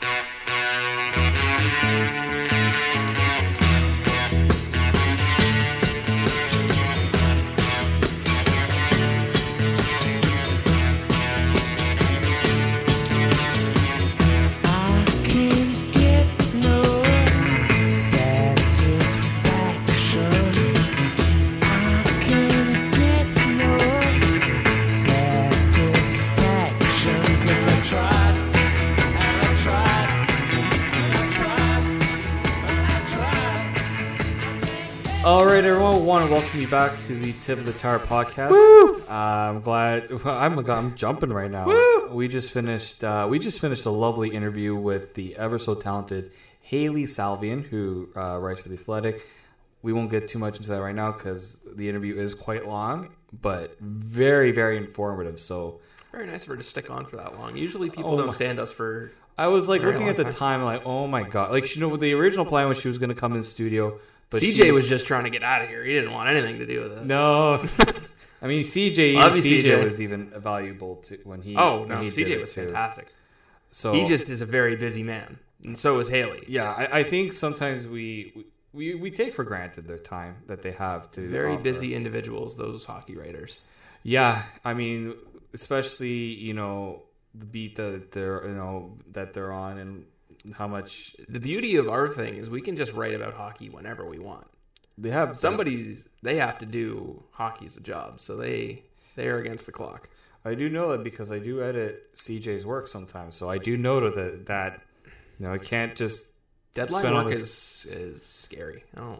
Thank you. All right, everyone. I want to welcome you back to the Tip of the Tower podcast. Woo! Uh, I'm glad. I'm I'm jumping right now. Woo! We just finished. Uh, we just finished a lovely interview with the ever so talented Hailey Salvian, who uh, writes for the Athletic. We won't get too much into that right now because the interview is quite long, but very very informative. So Very nice of her to stick on for that long. Usually people Oh don't my- stand us for. I was like looking at the time. time, like, oh my god, like you know, the original plan was she was going to come in the studio, but CJ was just trying to get out of here. He didn't want anything to do with this. no. I mean, CJ, you, CJ, CJ. was even valuable to when he. Oh no, he CJ was too. fantastic. So He just is a very busy man, and so is Hailey. yeah, I, I think sometimes we, we we take for granted the time that they have to Very offer. busy individuals, those hockey writers. Yeah, I mean, especially you know the beat that they're you know that they're on and how much The beauty of our thing is we can just write about hockey whenever we want. they have. Somebody's they have to do hockey as a job, so they they are against the clock. I do know that because I do edit CJ's work sometimes, so I do know that that you know I can't just Deadline work this- is is scary. Oh,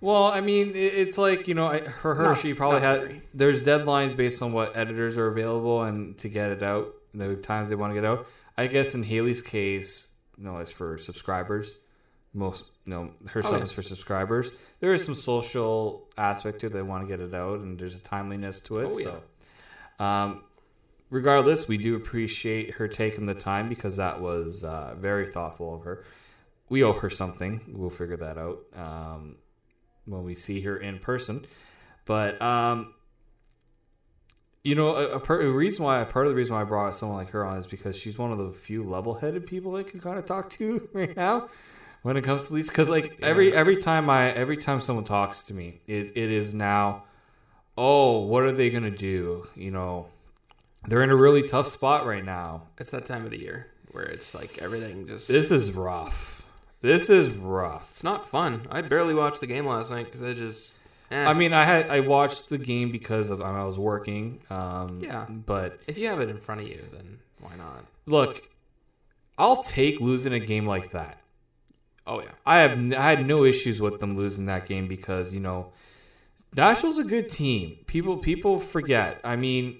Well, I mean, it's like you know, I- for her, Not- she probably had. scary. There's deadlines based on what editors are available and to get it out, the times they want to get out. I guess in Hailey's case, no, it's for subscribers. Most, no, her stuff Oh, yeah. is for subscribers. There is some social aspect to it. They want to get it out, and there's a timeliness to it. Oh, yeah. So, um, regardless, we do appreciate her taking the time because that was uh, very thoughtful of her. We owe her something. We'll figure that out um, when we see her in person. But um, you know, a, a, per, a reason why part of the reason why I brought someone like her on is because she's one of the few level-headed people I can kind of talk to right now when it comes to these. Because like every every time I every time someone talks to me, it, it is now, oh, what are they gonna do? You know, they're in a really tough spot right now. it's that time of the year where it's like everything just. This is rough. This is rough. it's not fun. I barely watched the game last night because I just. Eh. I mean, I had I watched the game because of I was working. Um, Yeah. but if you have it in front of you, then why not? look, I'll take losing a game like that. Oh yeah, I have I had no issues with them losing that game because you know Nashville's a good team. People people forget. I mean,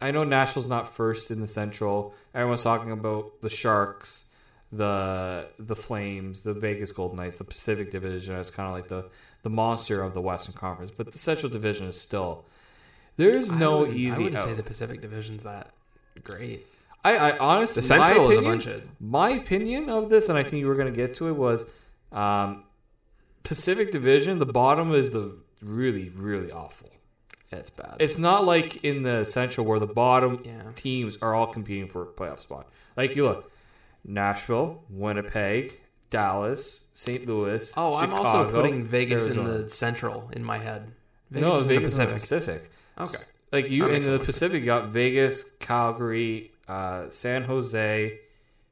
I know Nashville's not first in the Central. Everyone's talking about the Sharks, the the Flames, the Vegas Golden Knights, the Pacific Division. It's kind of like the the monster of the Western Conference, but the Central Division is still. There's no wouldn't- easy. I wouldn't say the Pacific Division's that great. I, I honestly, The Central my is a bunch of- my opinion of this, and I think you were going to get to it was um, Pacific Division. The bottom is the really, really awful. It's bad. It's not like in the Central where the bottom Yeah. teams are all competing for a playoff spot. Like you look, Nashville, Winnipeg, Dallas, St. Louis. oh, I'm also putting Vegas in the Central in my head. no, is Vegas in in the Pacific. Okay. Like you in the a lot Pacific, you got Vegas, Calgary, uh, San Jose.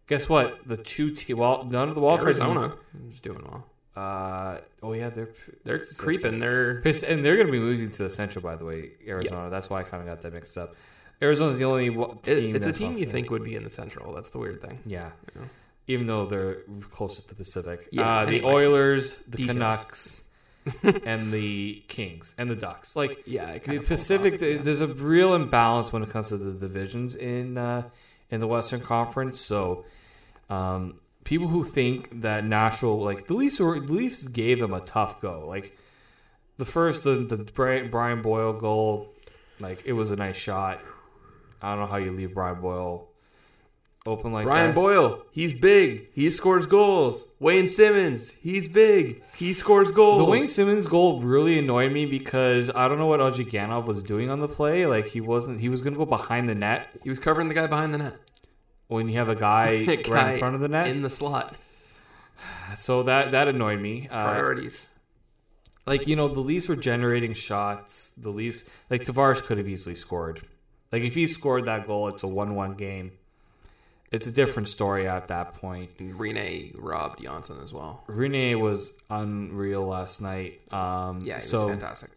Guess what? The two te- well, none of the wild cards- Arizona is doing well. Uh, oh yeah, they're They're Pacific. creeping. They're and they're going to be moving to the Central, by the way, Arizona. That's why I kind of got that mixed up. Arizona's the only wa- it, team. it's a team you think would be in the Central. That's the weird thing. Yeah. Yeah. Even though they're closest to the Pacific. Yeah, uh, the anyway. Oilers, the Details. Canucks, and the Kings, and the Ducks. Like, Yeah, the Pacific, off, yeah. there's a real imbalance when it comes to the divisions in uh, in the Western Conference. So, um, people who think that Nashville, like the Leafs, were, the Leafs gave them a tough go. Like the first, the the Brian, Brian Boyle goal, like it was a nice shot. I don't know how you leave Brian Boyle open like Brian that. Boyle, he's big. He scores goals. Wayne Simmonds, he's big. He scores goals. The Wayne Simmonds goal really annoyed me because I don't know what Ozhiganov was doing on the play. Like he wasn't, he was going to go behind the net He was covering the guy behind the net. when you have a guy right Guy in front of the net. in the slot. so that that annoyed me. Uh, Priorities. like you know, the Leafs were generating shots. The Leafs, like Tavares, could have easily scored. Like if he scored that goal, it's a one-one game. It's a different story at that point. Rinne robbed Johnsson as well. Rinne was unreal last night. Um, Yeah, he so was fantastic.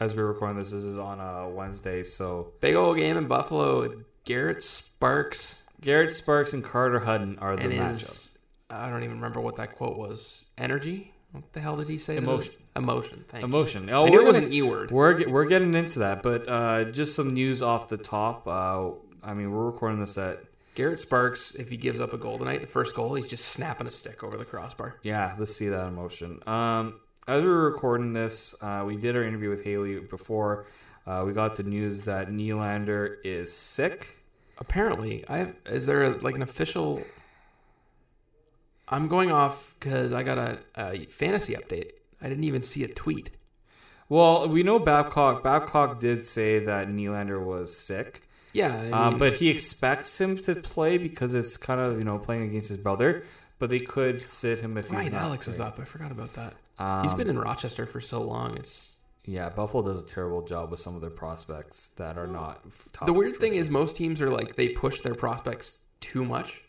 as we're recording this, this is on a Wednesday. So Big old game in Buffalo. with Garrett Sparks Garrett Sparks and Carter Hutton are the and matchup. I don't even remember what that quote was. Energy. What the hell did he say? Emotion. Emotion. Thank you. Emotion. Oh, I knew it was an E word. We're we're getting into that, but uh, just some news off the top. Uh, I mean, we're recording this at Garrett Sparks, if he gives up a goal tonight, the first goal, he's just snapping a stick over the crossbar. yeah. Let's see that emotion. Um, as we were recording this, uh, we did our interview with Hailey before. Uh, we got the news that Nylander is sick. Apparently, I is there like an official? I'm going off because I got a, a fantasy update. I didn't even see a tweet. Well, we know Babcock. Babcock did say that Nylander was sick. Yeah, I mean, Uh, but he expects him to play because it's kind of you know playing against his brother. But they could sit him if he's right, not Alex is up. I forgot about that. Um, he's been in Rochester for so long. It's Yeah, Buffalo does a terrible job with some of their prospects that are not. Top the weird thing is most teams are like they push their prospects too much.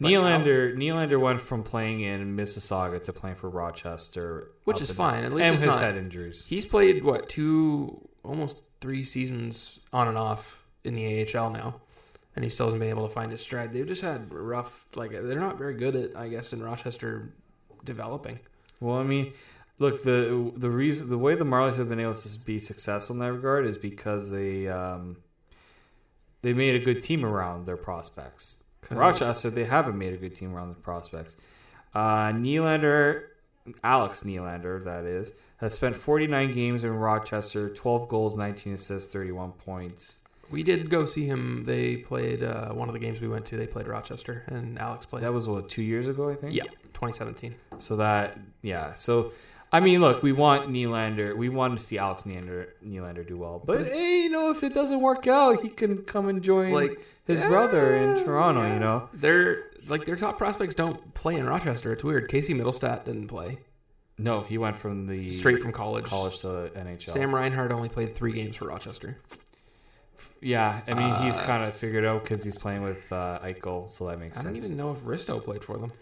but Nylander. Nylander went from playing in Mississauga to playing for Rochester, Which is fine. At least and has not- had injuries. He's played what two, almost three seasons on and off in the AHL now, and he still hasn't been able to find his stride. They've just had rough, like they're not very good at, I guess, in Rochester developing. Well, I mean, look the the reason the way the Marlies have been able to be successful in that regard is because they um, they made a good team around their prospects. Rochester, they haven't made a good team around their prospects. Uh, Nylander, Alex Nylander, that is, has spent 49 games in Rochester, 12 goals, 19 assists, 31 points. We did go see him. They played uh, one of the games we went to. They played Rochester, and Alex played. That was what two years ago, I think. yeah, 2017. So that yeah. So I mean, look, we want Nylander. We want to see Alex Nylander Nylander do well. But, But hey, you know, if it doesn't work out, he can come and join Like, his yeah, brother in Toronto. You know. They're like their top prospects don't play in Rochester. It's weird. Casey Mittelstadt didn't play No, he went from the straight from college. college to NHL. Sam Reinhart only played three games for Rochester. Yeah, I mean, he's Uh, kind of figured out because he's playing with uh, Eichel, so that makes sense. I sense. don't even know if Risto played for them.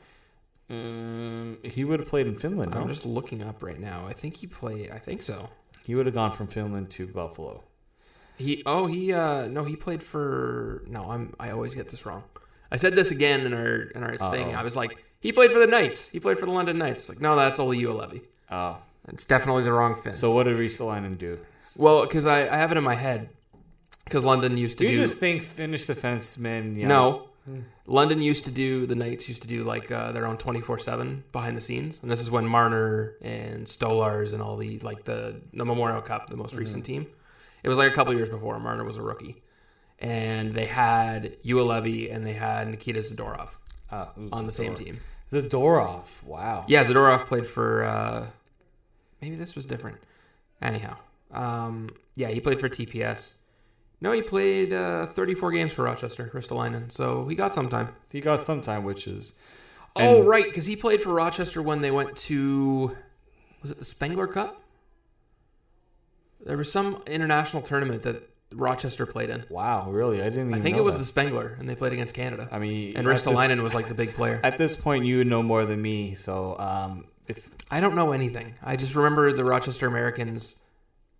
Um, he would have played in Finland. No? I'm just looking up right now. I think he played. I think so. He would have gone from Finland to Buffalo. He oh he uh no he played for no I'm I always get this wrong. I said this again in our in our thing. Uh-oh. I was like he played for the Knights. He played for the London Knights. Like no, that's Olli Juolevi. Oh, It's definitely the wrong Finn. so what did Ristolainen do? well, because I, I have it in my head because London used to Do you do just think finish Finnish defensemen? Yeah, no. London used to do the Knights used to do like uh, their own twenty four seven behind the scenes, and this is when Marner and Stolarz and all the like the the Memorial Cup, the most Mm-hmm. recent team. It was like a couple years before Marner was a rookie, and they had Levy and they had Nikita Zadorov ooh, on the same team. Zadorov. Wow. Yeah, Zadorov played for. Uh, maybe this was different. Anyhow, um, yeah, he played for TPS. No, he played uh, 34 games for Rochester, Ristolainen, so he got some time. He got some time, which is. oh, and- right, because he played for Rochester when they went to. Was it the Spengler Cup? There was some international tournament that Rochester played in. Wow, really? I didn't. Even I think it was that. the Spengler, and they played against Canada. I mean, and Ristolainen was like the big player. At this point, you would know more than me. So, um, if I don't know anything. I just remember the Rochester Americans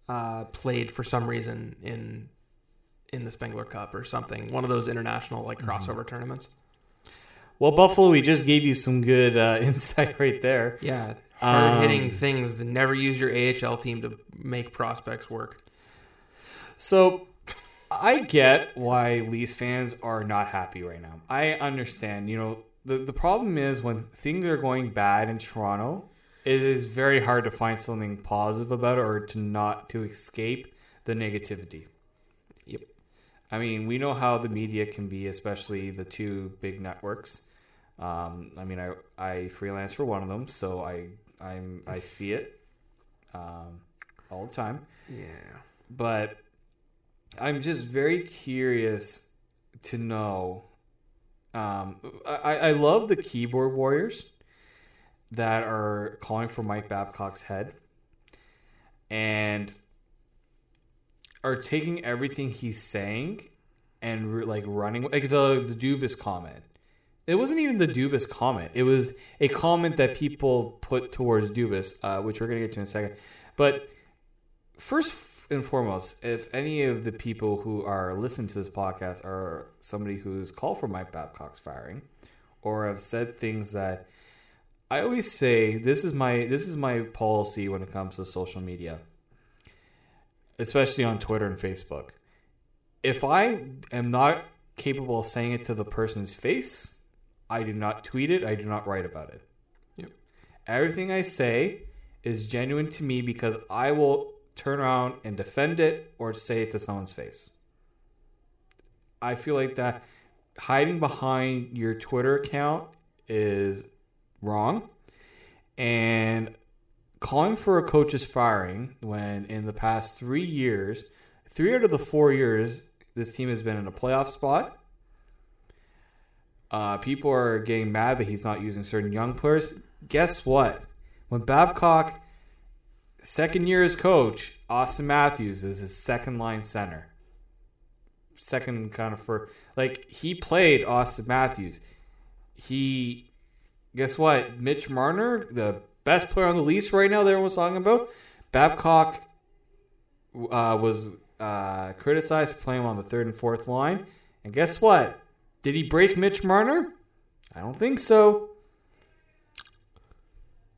uh, played for some reason in in the Spengler Cup or something, one of those international like crossover tournaments. well, Buffalo, we just gave you some good uh, insight right there. Yeah, hard hitting Um, things that never use your AHL team to make prospects work. So I get why Leafs fans are not happy right now. I understand. You know, the the problem is when things are going bad in Toronto, it is very hard to find something positive about it or to not to escape the negativity. I mean, we know how the media can be, especially the two big networks. Um, I mean, I I freelance for one of them, so I I'm I see it um, all the time Yeah. but I'm just very curious to know. Um, I, I love the keyboard warriors that are calling for Mike Babcock's head and are taking everything he's saying and re- like running like the the Dubas comment. It wasn't even the Dubas comment. It was a comment that people put towards Dubas, uh, which we're gonna get to in a second. But first and foremost, if any of the people who are listening to this podcast are somebody who's called for Mike Babcock's firing, or have said things that I always say this is my this is my policy when it comes to social media, especially on Twitter and Facebook. If I am not capable of saying it to the person's face, I do not tweet it. I do not write about it. Yep. Everything I say is genuine to me because I will turn around and defend it or say it to someone's face. I feel like that hiding behind your Twitter account is wrong. And calling for a coach's firing when in the past three years, three out of the four years, this team has been in a playoff spot. Uh, people are getting mad that he's not using certain young players. Guess what? When Babcock, second year as coach, Auston Matthews is his second line center. Second kind of for like he played Auston Matthews. He guess what? Mitch Marner, the best player on the Leafs right now, that everyone's talking about. Babcock uh, was uh, criticized for playing him on the third and fourth line. And guess what? Did he break Mitch Marner? I don't think so.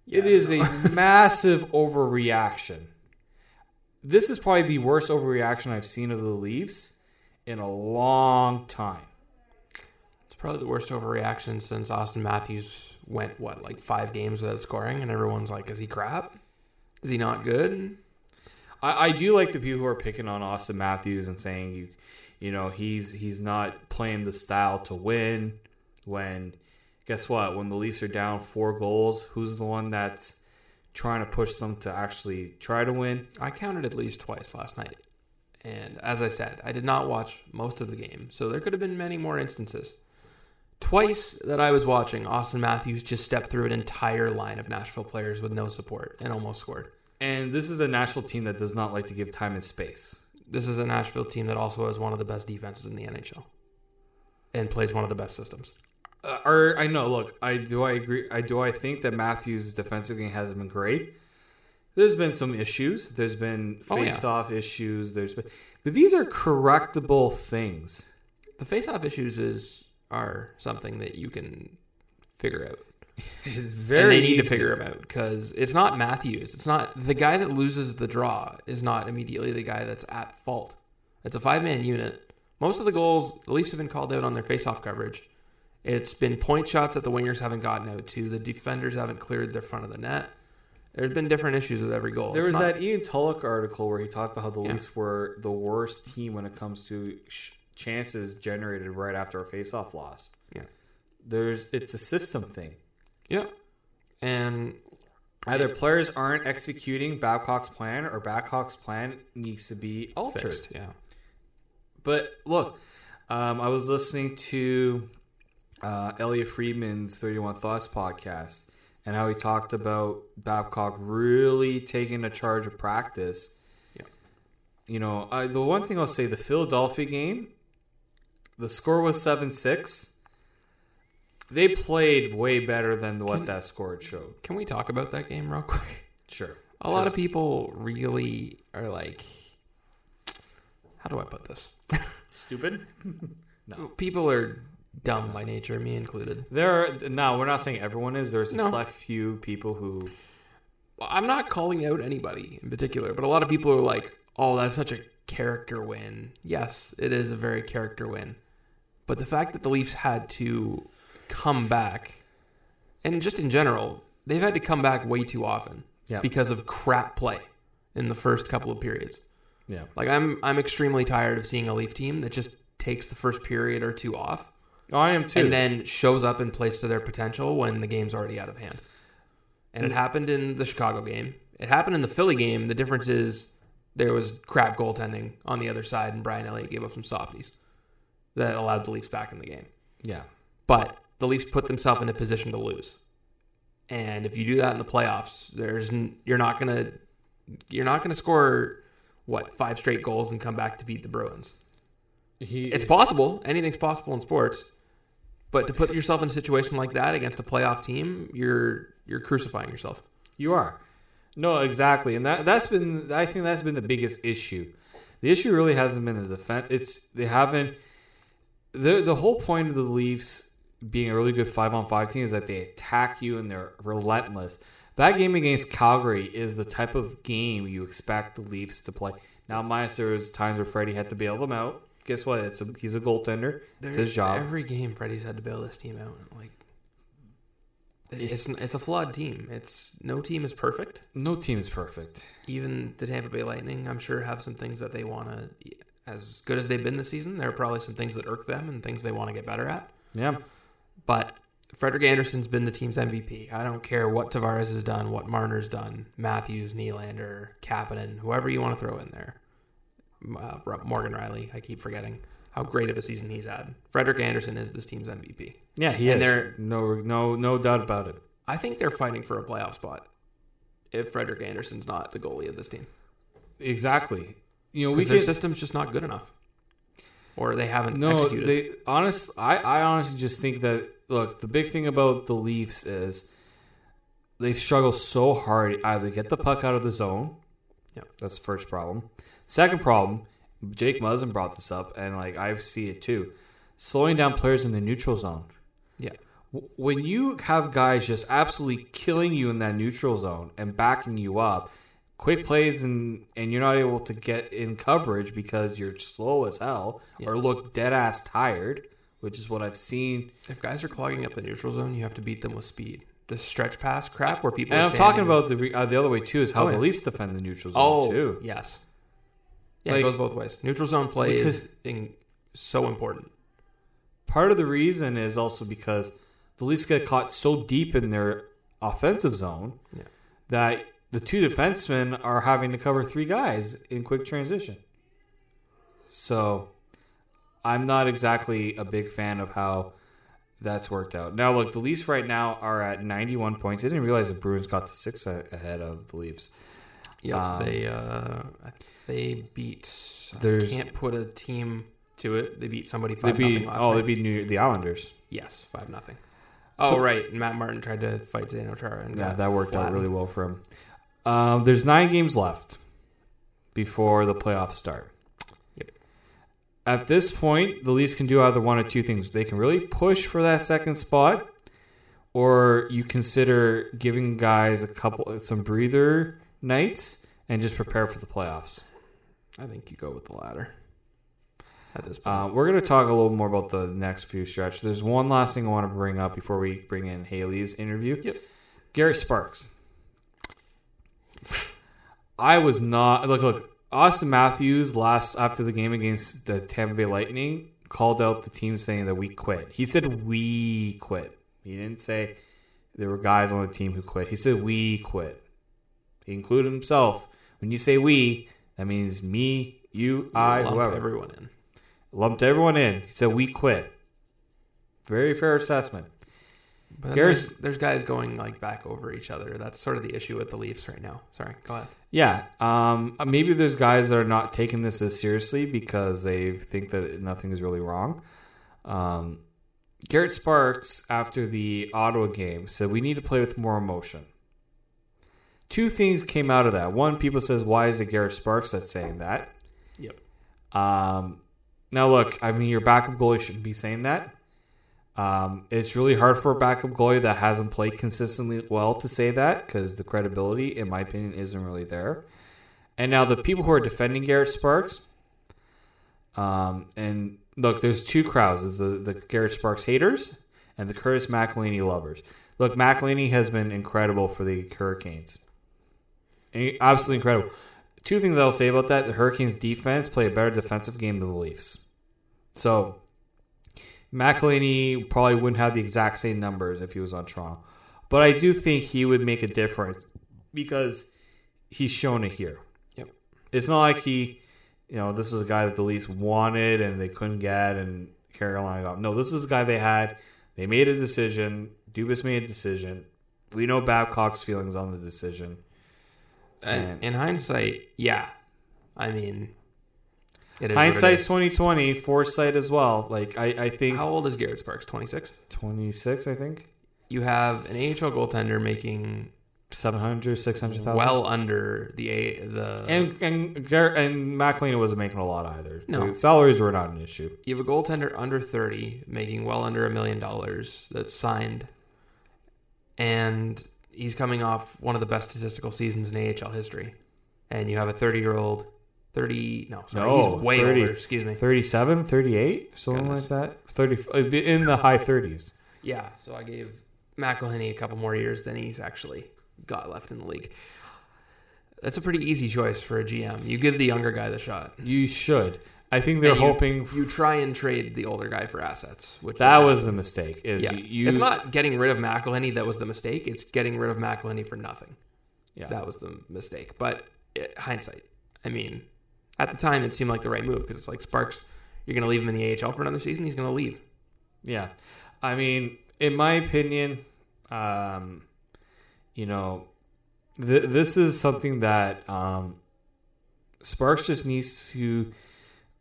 it is a massive overreaction. This is probably the worst overreaction I've seen of the Leafs in a long time. It's probably the worst overreaction since Auston Matthews went what like five games without scoring, and everyone's like, "Is he crap? Is he not good?" I, I do like the people who are picking on Auston Matthews and saying you, you know, he's he's not playing the style to win. When guess what? When the Leafs are down four goals, who's the one that's trying to push them to actually try to win? I counted at least twice last night. And as I said, I did not watch most of the game, so there could have been many more instances. Twice that I was watching, Auston Matthews just stepped through an entire line of Nashville players with no support and almost scored. And this is a Nashville team that does not like to give time and space. This is a Nashville team that also has one of the best defenses in the NHL and plays one of the best systems. Uh, or I know, look, I do I agree. I do I think that Matthews' defensive game hasn't been great. There's been some issues. There's been Oh, yeah. face-off issues. There's been, but these are correctable things. The face-off issues is are something that you can figure out. It's and very they need to figure them out because it's not Matthews. It's not the guy that loses the draw is not immediately the guy that's at fault. It's a five man unit. Most of the goals, the Leafs have been called out on their face-off coverage. It's been point shots that the wingers haven't gotten out to. The defenders haven't cleared their front of the net. There's been different issues with every goal. There It's was not- that Ian Tulloch article where he talked about how the Yeah. Leafs were the worst team when it comes to sh- chances generated right after a face-off loss. Yeah. There's it's a system thing. Yeah. And Either players aren't executing Babcock's plan or Babcock's plan needs to be altered. fixed. Yeah. But look, um, I was listening to uh, Elliotte Friedman's 31 Thoughts podcast and how he talked about Babcock really taking a charge of practice. Yeah. You know, I, the one thing I'll say the Philadelphia game, the score was 7 6. They played way better than what Can- that score showed. Can we talk about that game real quick? Sure. A lot of people really are like, how do I put this? Stupid? No. People are dumb by nature, me included. There are, no, we're not saying everyone is. There's a No. select few people who. I'm not calling out anybody in particular, but a lot of people are like, "Oh, that's such a character win." Yes, it is a very character win. But the fact that the Leafs had to come back and just in general, they've had to come back way too often Yeah. because of crap play in the first couple of periods. Yeah. Like I'm I'm extremely tired of seeing a Leaf team that just takes the first period or two off Oh, I am too. and then shows up and plays to their potential when the game's already out of hand. And it happened in the Chicago game. It happened in the Philly game. The difference is there was crap goaltending on the other side, and Brian Elliott gave up some softies that allowed the Leafs back in the game. yeah. But the Leafs put themselves in a position to lose. And if you do that in the playoffs, there's you're not gonna you're not gonna score what five straight goals and come back to beat the Bruins. He, It's possible. Anything's possible in sports. But to put yourself in a situation like that against a playoff team, you're you're crucifying yourself. You are. No, exactly, and that that's been. I think that's been the biggest issue. The issue really hasn't been the defense. It's they haven't. The the whole point of the Leafs being a really good five on five team is that they attack you and they're relentless. That game against Calgary is the type of game you expect the Leafs to play. Now, minus there was times where Freddie had to bail them out. Guess what? It's a, he's a goaltender. It's his job. Every game, Freddie's had to bail this team out. Like, it's it's a flawed team. It's no team is perfect. no team is perfect. Even the Tampa Bay Lightning, I'm sure, have some things that they want to. As good as they've been this season, there are probably some things that irk them and things they want to get better at. Yeah. But Frederik Andersen's been the team's MVP. I don't care what Tavares has done, what Marner's done, Matthews, Nylander, Kapanen, whoever you want to throw in there. Uh, Morgan Rielly, I keep forgetting how great of a season he's had. Frederik Andersen is this team's MVP. Yeah, he And is. they're- no, no, no doubt about it. I think they're fighting for a playoff spot if Frederik Andersen's not the goalie of this team. Exactly. You know, we their system's just not good enough. Or they haven't no. executed. They honest. I I honestly just think that look. The big thing about the Leafs is they've struggled so hard either get the puck out of the zone. Yeah. that's the first problem. Second problem, Jake Muzzin brought this up, and like I see it too. Slowing down players in the neutral zone. yeah. When you have guys just absolutely killing you in that neutral zone and backing you up, quick plays and and you're not able to get in coverage because you're slow as hell or look dead ass tired, which is what I've seen. If guys are clogging up the neutral zone, you have to beat them with speed. The stretch pass crap where people And I'm talking about the uh, the other way too is how Oh, the. Leafs defend the neutral zone Oh, too. yes. Yeah, Like- it goes both ways. Neutral zone play is in, so important. Part of the reason is also because the Leafs get caught so deep in their offensive zone Yeah. that the two defensemen are having to cover three guys in quick transition. So I'm not exactly a big fan of how that's worked out. Now, look, the Leafs right now are at 91 points. I didn't realize the Bruins got to six ahead of the Leafs. Yeah, Um, they uh, they beat. I can't put a team to it. They beat somebody They five beat nothing oh, night. they beat New, the Islanders. yes, five nothing. Oh So- right, Matt Martin tried to fight Zdeno Chara and Yeah, that worked out really well for him. Um, there's nine games left before the playoffs start. Yep. At this point, the Leafs can do either one of two things. They can really push for that second spot, or you consider giving guys a couple some breather nights and just prepare for the playoffs. I think you go with the latter. At this point, Uh, we're going to talk a little more about the next few stretch. There's one last thing I want to bring up before we bring in Hailey's interview. Yep. Gary Sparks. I was not look look. Auston Matthews last after the game against the Tampa Bay Lightning called out the team saying that we quit. He said we quit. He didn't say there were guys on the team who quit. He said we quit. He included himself. When you say we, that means me, you, I, Lump whoever. everyone in. Lumped everyone in. He said we quit. Very fair assessment. But there's, there's guys going like back over each other. That's sort of the issue with the Leafs right now. Sorry, go ahead. Yeah, um, maybe there's guys that are not taking this as seriously because they think that nothing is really wrong. Um, Garrett Sparks, after the Ottawa game, said we need to play with more emotion. Two things came out of that. One, people says, "Why is it Garrett Sparks that's saying that?" Yep. Um, now, look, I mean, your backup goalie shouldn't be saying that. Um, it's really hard for a backup goalie that hasn't played consistently well to say that because the credibility, in my opinion, isn't really there. And now the people who are defending Garrett Sparks, um, and look, there's two crowds: the the Garrett Sparks haters and the Curtis McElhinney lovers. Look, McElhinney has been incredible for the Hurricanes, absolutely incredible. Two things I'll say about that: the Hurricanes' defense play a better defensive game than the Leafs. So McElhinney probably wouldn't have the exact same numbers if he was on Toronto, but I do think he would make a difference because he's shown it here. Yep. It's not like he, you know, this is a guy that the Leafs wanted and they couldn't get, and Carolina got. No, this is a guy they had. They made a decision. Dubas made a decision. We know Babcock's feelings on the decision. Uh, and in hindsight, yeah. I mean, it is Hindsight's twenty twenty, foresight as well. Like I, I think How old is Garrett Sparks? Twenty six. twenty six. I think You have an AHL goaltender making 700, 600,000. well under the a the. and and Gar- and McLean wasn't making a lot either. No. The salaries were not an issue. you have a goaltender under thirty making well under a million dollars that's signed, and he's coming off one of the best statistical seasons in AHL history, and you have a thirty year old. 30 no sorry No, he's way 30. older excuse me 37, 38, something Goodness. like that. 30 uh, in the high 30s. Yeah, so I gave McElhinney a couple more years than he's actually got left in the league. That's a pretty easy choice for a GM. You give the younger guy the shot. You should. I think they're And you- hoping You try and trade the older guy for assets, which that was the mistake. Is yeah. you, it's not getting rid of McElhinney that was the mistake. It's getting rid of McElhinney for nothing. yeah. That was the mistake. But it, hindsight, I mean, at the time it seemed like the right move because it's like Sparks. You're going to leave him in the AHL for another season. He's going to leave. Yeah. I mean, in my opinion, um, you know, th- this is something that um, Sparks just needs to,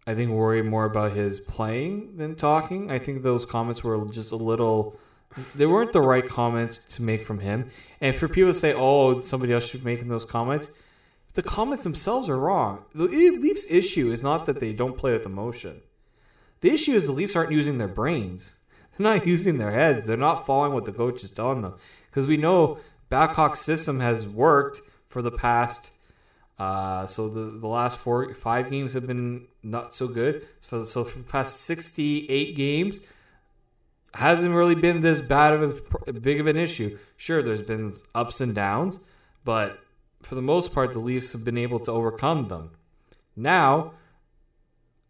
I think, worry more about his playing than talking. I think those comments were just a little. They weren't the right comments to make from him. And for people to say, oh, somebody else should be making those comments, the comments themselves are wrong. The Leafs' issue is not that they don't play with emotion. The issue is the Leafs aren't using their brains. They're not using their heads. They're not following what the coach is telling them. Because we know Babcock's system has worked for the past. Uh, so the, the last four five games have been not so good. For the, so for the past sixty eight games, hasn't really been this bad of a big of an issue. Sure, there's been ups and downs, but for the most part, the Leafs have been able to overcome them. Now,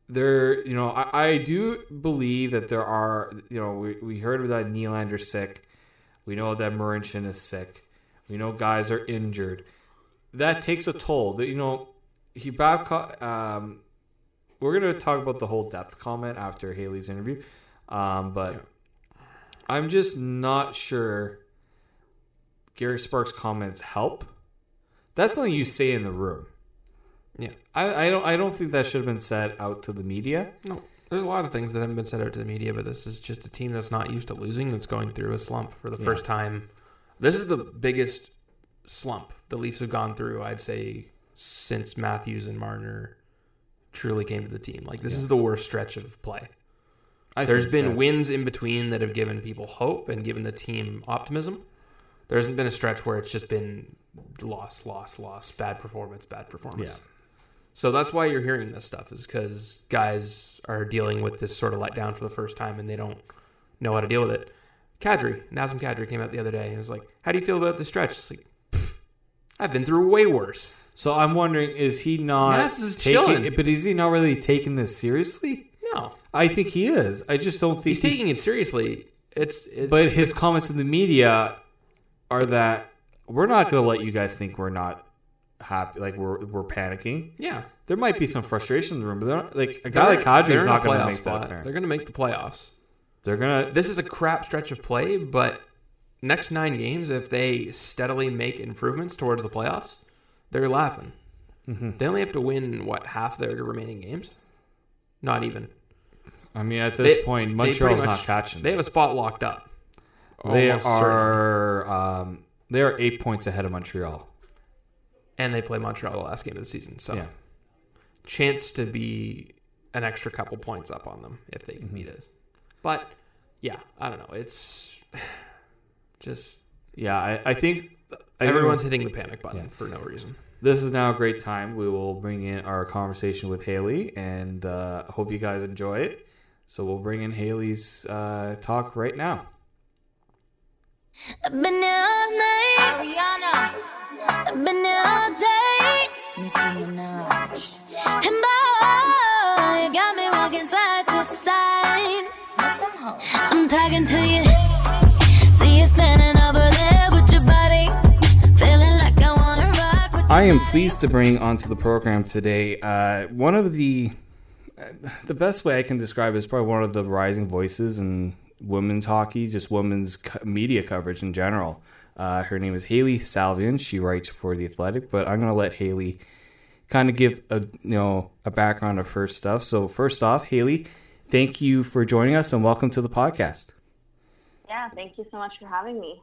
there, you know, I, I do believe that there are, you know, we, we heard that Nylander's sick. We know that Marincin is sick. We know guys are injured. That takes a toll. That you know, he Babcock. Um, we're gonna talk about the whole depth comment after Hailey's interview, um, but I'm just not sure. Gary Sparks' comments help. That's something you say in the room. Yeah. I, I don't I don't think that should have been said out to the media. No, there's a lot of things that haven't been said out to the media, but this is just a team that's not used to losing that's going through a slump for the first time. This is the biggest slump the Leafs have gone through, I'd say, since Matthews and Marner truly came to the team. Like, this is the worst stretch of play. I There's been that- wins in between that have given people hope and given the team optimism. There hasn't been a stretch where it's just been loss, loss, loss, bad performance, bad performance. Yeah. So that's why you're hearing this stuff is because guys are dealing with this sort of letdown for the first time and they don't know how to deal with it. Kadri, Nazem Kadri came out the other day and was like, "How do you feel about the stretch?" It's like, I've been through way worse. So I'm wondering, is he not Yes, is taking? chilling. But is he not really taking this seriously? No, I think he is. I just don't think he's he- taking it seriously. It's, it's But his comments in the media are that we're not going to let you guys think we're not happy, like we're we're panicking. yeah. There might be some frustration in the room, but they're not, like a guy like Kadri is not going to make that. They're going to make the playoffs. They're going to. This is a crap stretch of play, but next nine games, if they steadily make improvements towards the playoffs, they're laughing. Mm-hmm. They only have to win what half their remaining games. Not even. I mean, at this They- point, Montreal's not catching. They have a spot locked up. They are. Um, they are eight points ahead of Montreal. and they play Montreal the last game of the season. So Yeah. chance to be an extra couple points up on them if they can beat us. But yeah, I don't know. It's just Yeah, I, I think everyone's hitting the panic button Yeah. for no reason. this is now a great time. We will bring in our conversation with Hailey, and uh, hope you guys enjoy it. So we'll bring in Hailey's uh, talk right now. I've been here all night. Ariana. I've been here all day. Nicki Minaj. And boy, you got me walking side to side. I'm talking to you. See you standing over there with your body. Feeling like I wanna rock with I am pleased to bring onto the program today uh, one of the the best way I can describe it is probably one of the rising voices in women's hockey, just women's media coverage in general. Uh, her name is Hailey Salvian. She writes for the Athletic, but I'm going to let Hailey kind of give a you know a background of her stuff. So first off, Hailey, thank you for joining us and welcome to the podcast. Yeah, thank you so much for having me.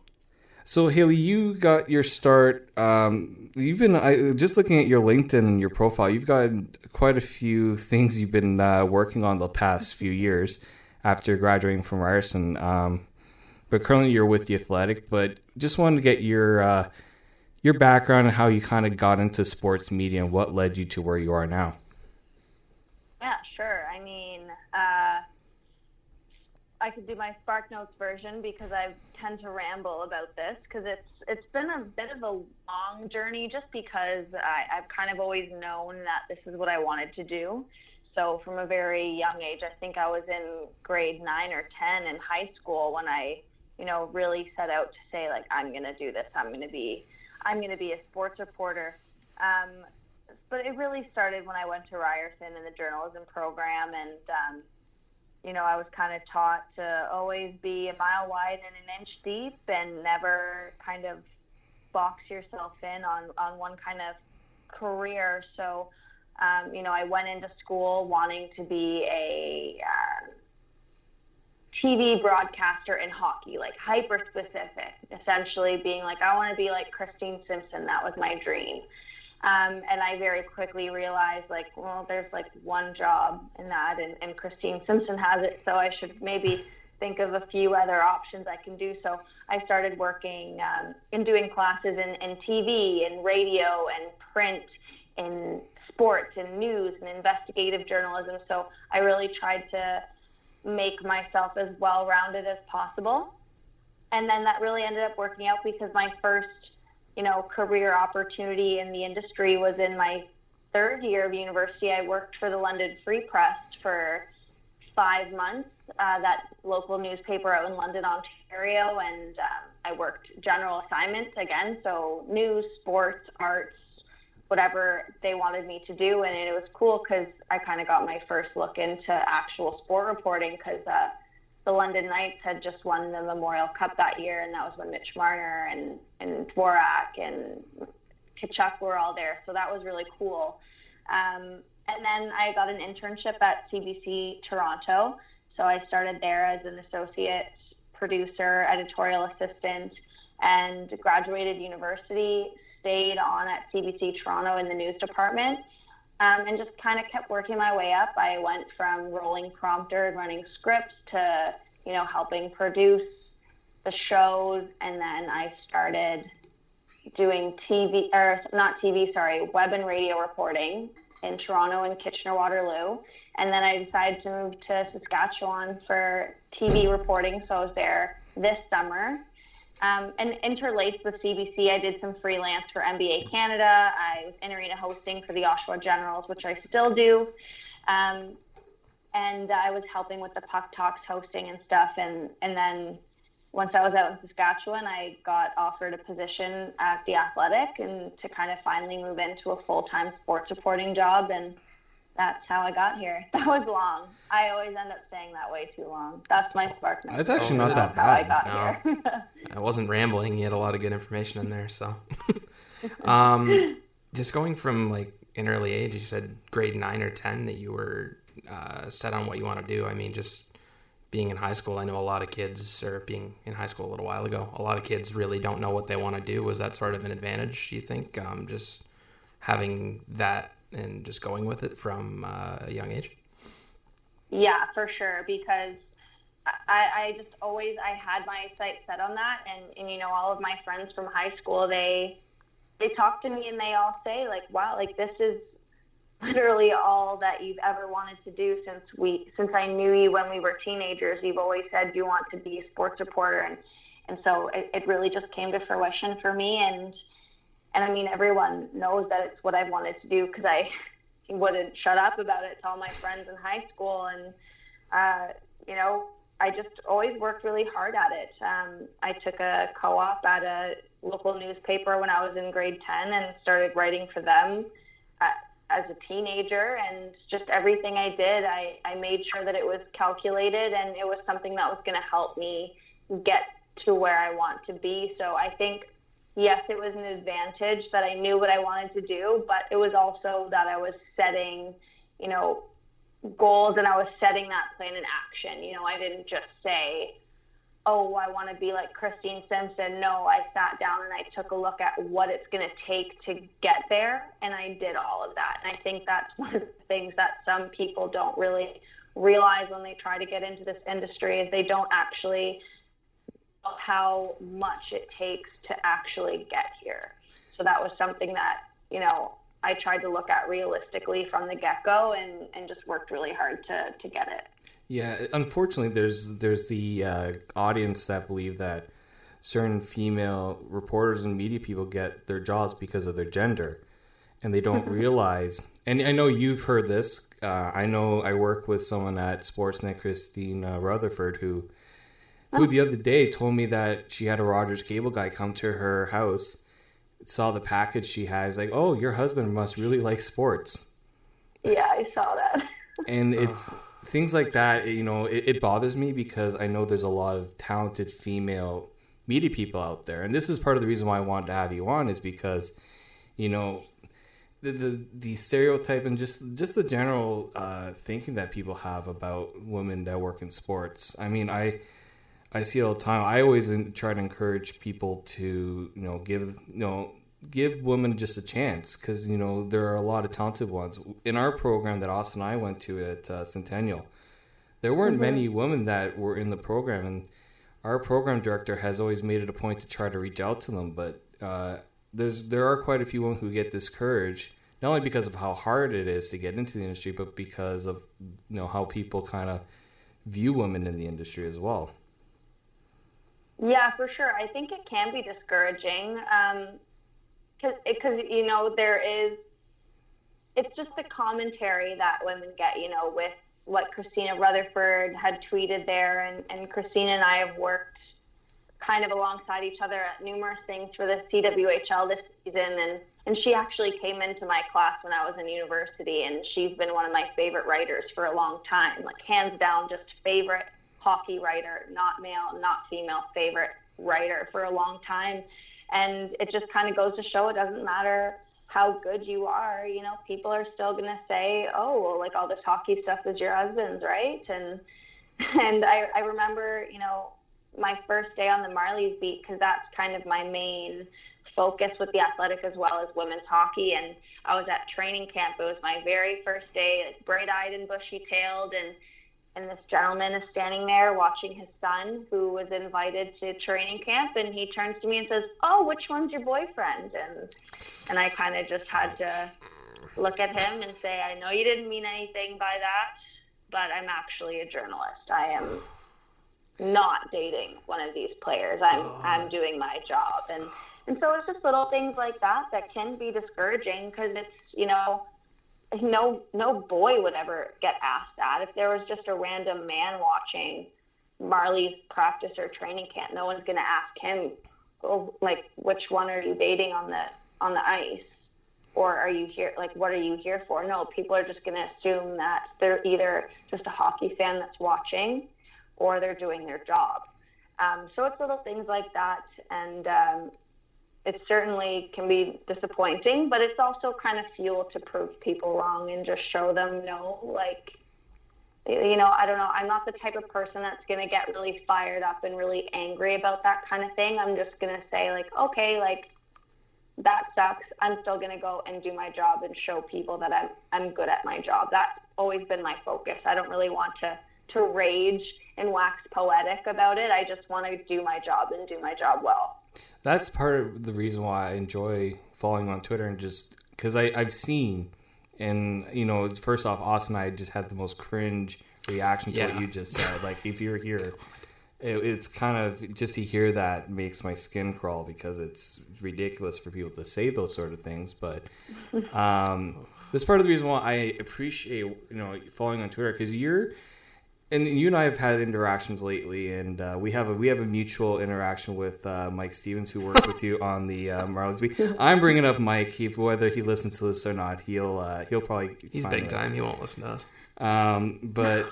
So Hailey, you got your start. Um, you've been I, just looking at your LinkedIn and your profile. You've got quite a few things you've been uh, working on the past few years after graduating from Ryerson. Um, but currently, you're with the Athletic. But just wanted to get your uh, your background and how you kind of got into sports media and what led you to where you are now. Yeah, sure. I mean, uh, I could do my Spark Notes version because I tend to ramble about this because it's it's been a bit of a long journey just because I, I've kind of always known that this is what I wanted to do. So from a very young age, I think I was in grade nine or ten in high school when I, you know, really set out to say like I'm going to do this. I'm going to be, I'm going to be a sports reporter. Um, but it really started when I went to Ryerson in the journalism program, and um, you know, I was kind of taught to always be a mile wide and an inch deep, and never kind of box yourself in on on one kind of career. So, um, you know, I went into school wanting to be a uh, TV broadcaster in hockey, like hyper specific, essentially being like, I want to be like Christine Simpson. That was my dream. Um, and I very quickly realized, like, well, there's like one job in that, and, and Christine Simpson has it, so I should maybe think of a few other options I can do. So I started working um, and doing classes in, in TV and radio and print and sports and news and investigative journalism. So I really tried to make myself as well rounded as possible. And then that really ended up working out because my first you know, career opportunity in the industry was in my third year of university. I worked for the London Free Press for five months, uh, that local newspaper out in London, Ontario, and um, I worked general assignments again, so news, sports, arts, whatever they wanted me to do, and it was cool because I kind of got my first look into actual sport reporting because. Uh, the London Knights had just won the Memorial Cup that year, and that was when Mitch Marner and and Dvorak and Tkachuk were all there. So that was really cool. Um, and then I got an internship at CBC Toronto. So I started there as an associate producer, editorial assistant, and graduated university. Stayed on at CBC Toronto in the news department um, and just kind of kept working my way up. I went from rolling prompter and running scripts to, you know, helping produce the shows, and then I started doing TV or not TV, sorry, web and radio reporting in Toronto and Kitchener Waterloo, and then I decided to move to Saskatchewan for TV reporting. So I was there this summer. Um, and interlaced with CBC, I did some freelance for NBA Canada. I was in arena hosting for the Oshawa Generals, which I still do. Um, and I was helping with the Puck Talks hosting and stuff. And, and then once I was out in Saskatchewan, I got offered a position at the Athletic and to kind of finally move into a full time sports reporting job. And that's how I got here. That was long. I always end up saying that way too long. That's my spark note. That's actually not that That's how I got No. here. I wasn't rambling. You had a lot of good information in there. So, um, just going from like an early age, you said grade nine or ten that you were uh, set on what you want to do. I mean, just being in high school, I know a lot of kids, or being in high school a little while ago, a lot of kids really don't know what they want to do. Was that sort of an advantage? Do you think um, just having that and just going with it from uh, a young age? Yeah, for sure. Because I, I just always I had my sights set on that, and and you know all of my friends from high school they they talk to me and they all say like, wow, like this is literally all that you've ever wanted to do since we since I knew you when we were teenagers. You've always said you want to be a sports reporter, and and so it, it really just came to fruition for me. And and I mean everyone knows that it's what I wanted to do because I wouldn't shut up about it to all my friends in high school, and uh, you know I just always worked really hard at it. Um, I took a co-op at a local newspaper when I was in grade 10 and started writing for them uh, as a teenager. And just everything I did, I, I made sure that it was calculated and it was something that was going to help me get to where I want to be. So I think, yes, it was an advantage that I knew what I wanted to do, but it was also that I was setting, you know, goals and I was setting that plan in action. You know, I didn't just say, oh, I want to be like Christine Simpson. No, I sat down and I took a look at what it's going to take to get there, and I did all of that. And I think that's one of the things that some people don't really realize when they try to get into this industry is they don't actually how much it takes to actually get here. So that was something that, you know, I tried to look at realistically from the get go and, and just worked really hard to, to get it. Yeah, unfortunately, there's there's the uh, audience that believe that certain female reporters and media people get their jobs because of their gender, and they don't realize. And I know you've heard this. Uh, I know I work with someone at Sportsnet, Christine Rutherford, who who the other day told me that she had a Rogers cable guy come to her house, saw the package she has, like, "Oh, your husband must really like sports." Yeah, I saw that. and it's things like that you know it, it bothers me because i know there's a lot of talented female media people out there and this is part of the reason why i wanted to have you on is because you know the the, the stereotype and just just the general uh, thinking that people have about women that work in sports i mean i I see it all the time. I always try to encourage people to, you know, give, you know, give women just a chance because you know there are a lot of talented ones in our program that Austin and I went to at uh, Centennial. There weren't many women that were in the program, and our program director has always made it a point to try to reach out to them. But uh, there's there are quite a few women who get discouraged not only because of how hard it is to get into the industry, but because of you know how people kind of view women in the industry as well. Yeah, for sure. I think it can be discouraging um, because because you know there is it's just the commentary that women get. You know, with what Kristina Rutherford had tweeted there, and and Kristina and I have worked kind of alongside each other at numerous things for the CWHL this season, and and she actually came into my class when I was in university, and she's been one of my favorite writers for a long time, like hands down, just favorite hockey writer, not male, not female, favorite writer for a long time. And it just kind of goes to show it doesn't matter how good you are, you know, people are still going to say, oh, well, like all this hockey stuff is your husband's, right? And, and I, I remember, you know, my first day on the Marlies beat, because that's kind of my main focus with the athletic as well as women's hockey. And I was at training camp. It was my very first day, like bright eyed and bushy tailed. And and this gentleman is standing there watching his son who was invited to training camp and he turns to me and says oh which one's your boyfriend? And and i kind of just had to look at him and say i know you didn't mean anything by that but i'm actually a journalist. I am not dating one of these players. I'm I'm doing my job, and and so it's just little things like that that can be discouraging because it's you know no no boy would ever get asked that. If there was just a random man watching Marlies practice or training camp. No one's gonna ask him, oh, like which one are you dating on the on the ice? Or are you here like what are you here for? No people are just going to assume that they're either just a hockey fan that's watching or they're doing their job. Um, so it's little things like that. And um, it certainly can be disappointing but it's also kind of fuel to prove people wrong and just show them no like you know i don't know i'm not the type of person that's going to get really fired up and really angry about that kind of thing i'm just going to say like okay like that sucks. I'm still going to go and do my job and show people that I'm I'm good at my job. That's always been my focus. I don't really want to to rage and wax poetic about it. I just want to do my job and do my job well. That's part of the reason why I enjoy following on Twitter and just because I've seen and you know first off Austin and I just had the most cringe reaction to Yeah. what you just said. Like if you're here it, it's kind of just to hear that makes my skin crawl because it's ridiculous for people to say those sort of things. But um, that's part of the reason why I appreciate you know following on Twitter because you're and you and I have had interactions lately, and uh, we have a we have a mutual interaction with uh, Mike Stevens, who works with you on the uh, Marlies beat. I'm bringing up Mike. He, whether he listens to this or not, he'll uh, he'll probably He's find big time. He won't listen to us. Um, but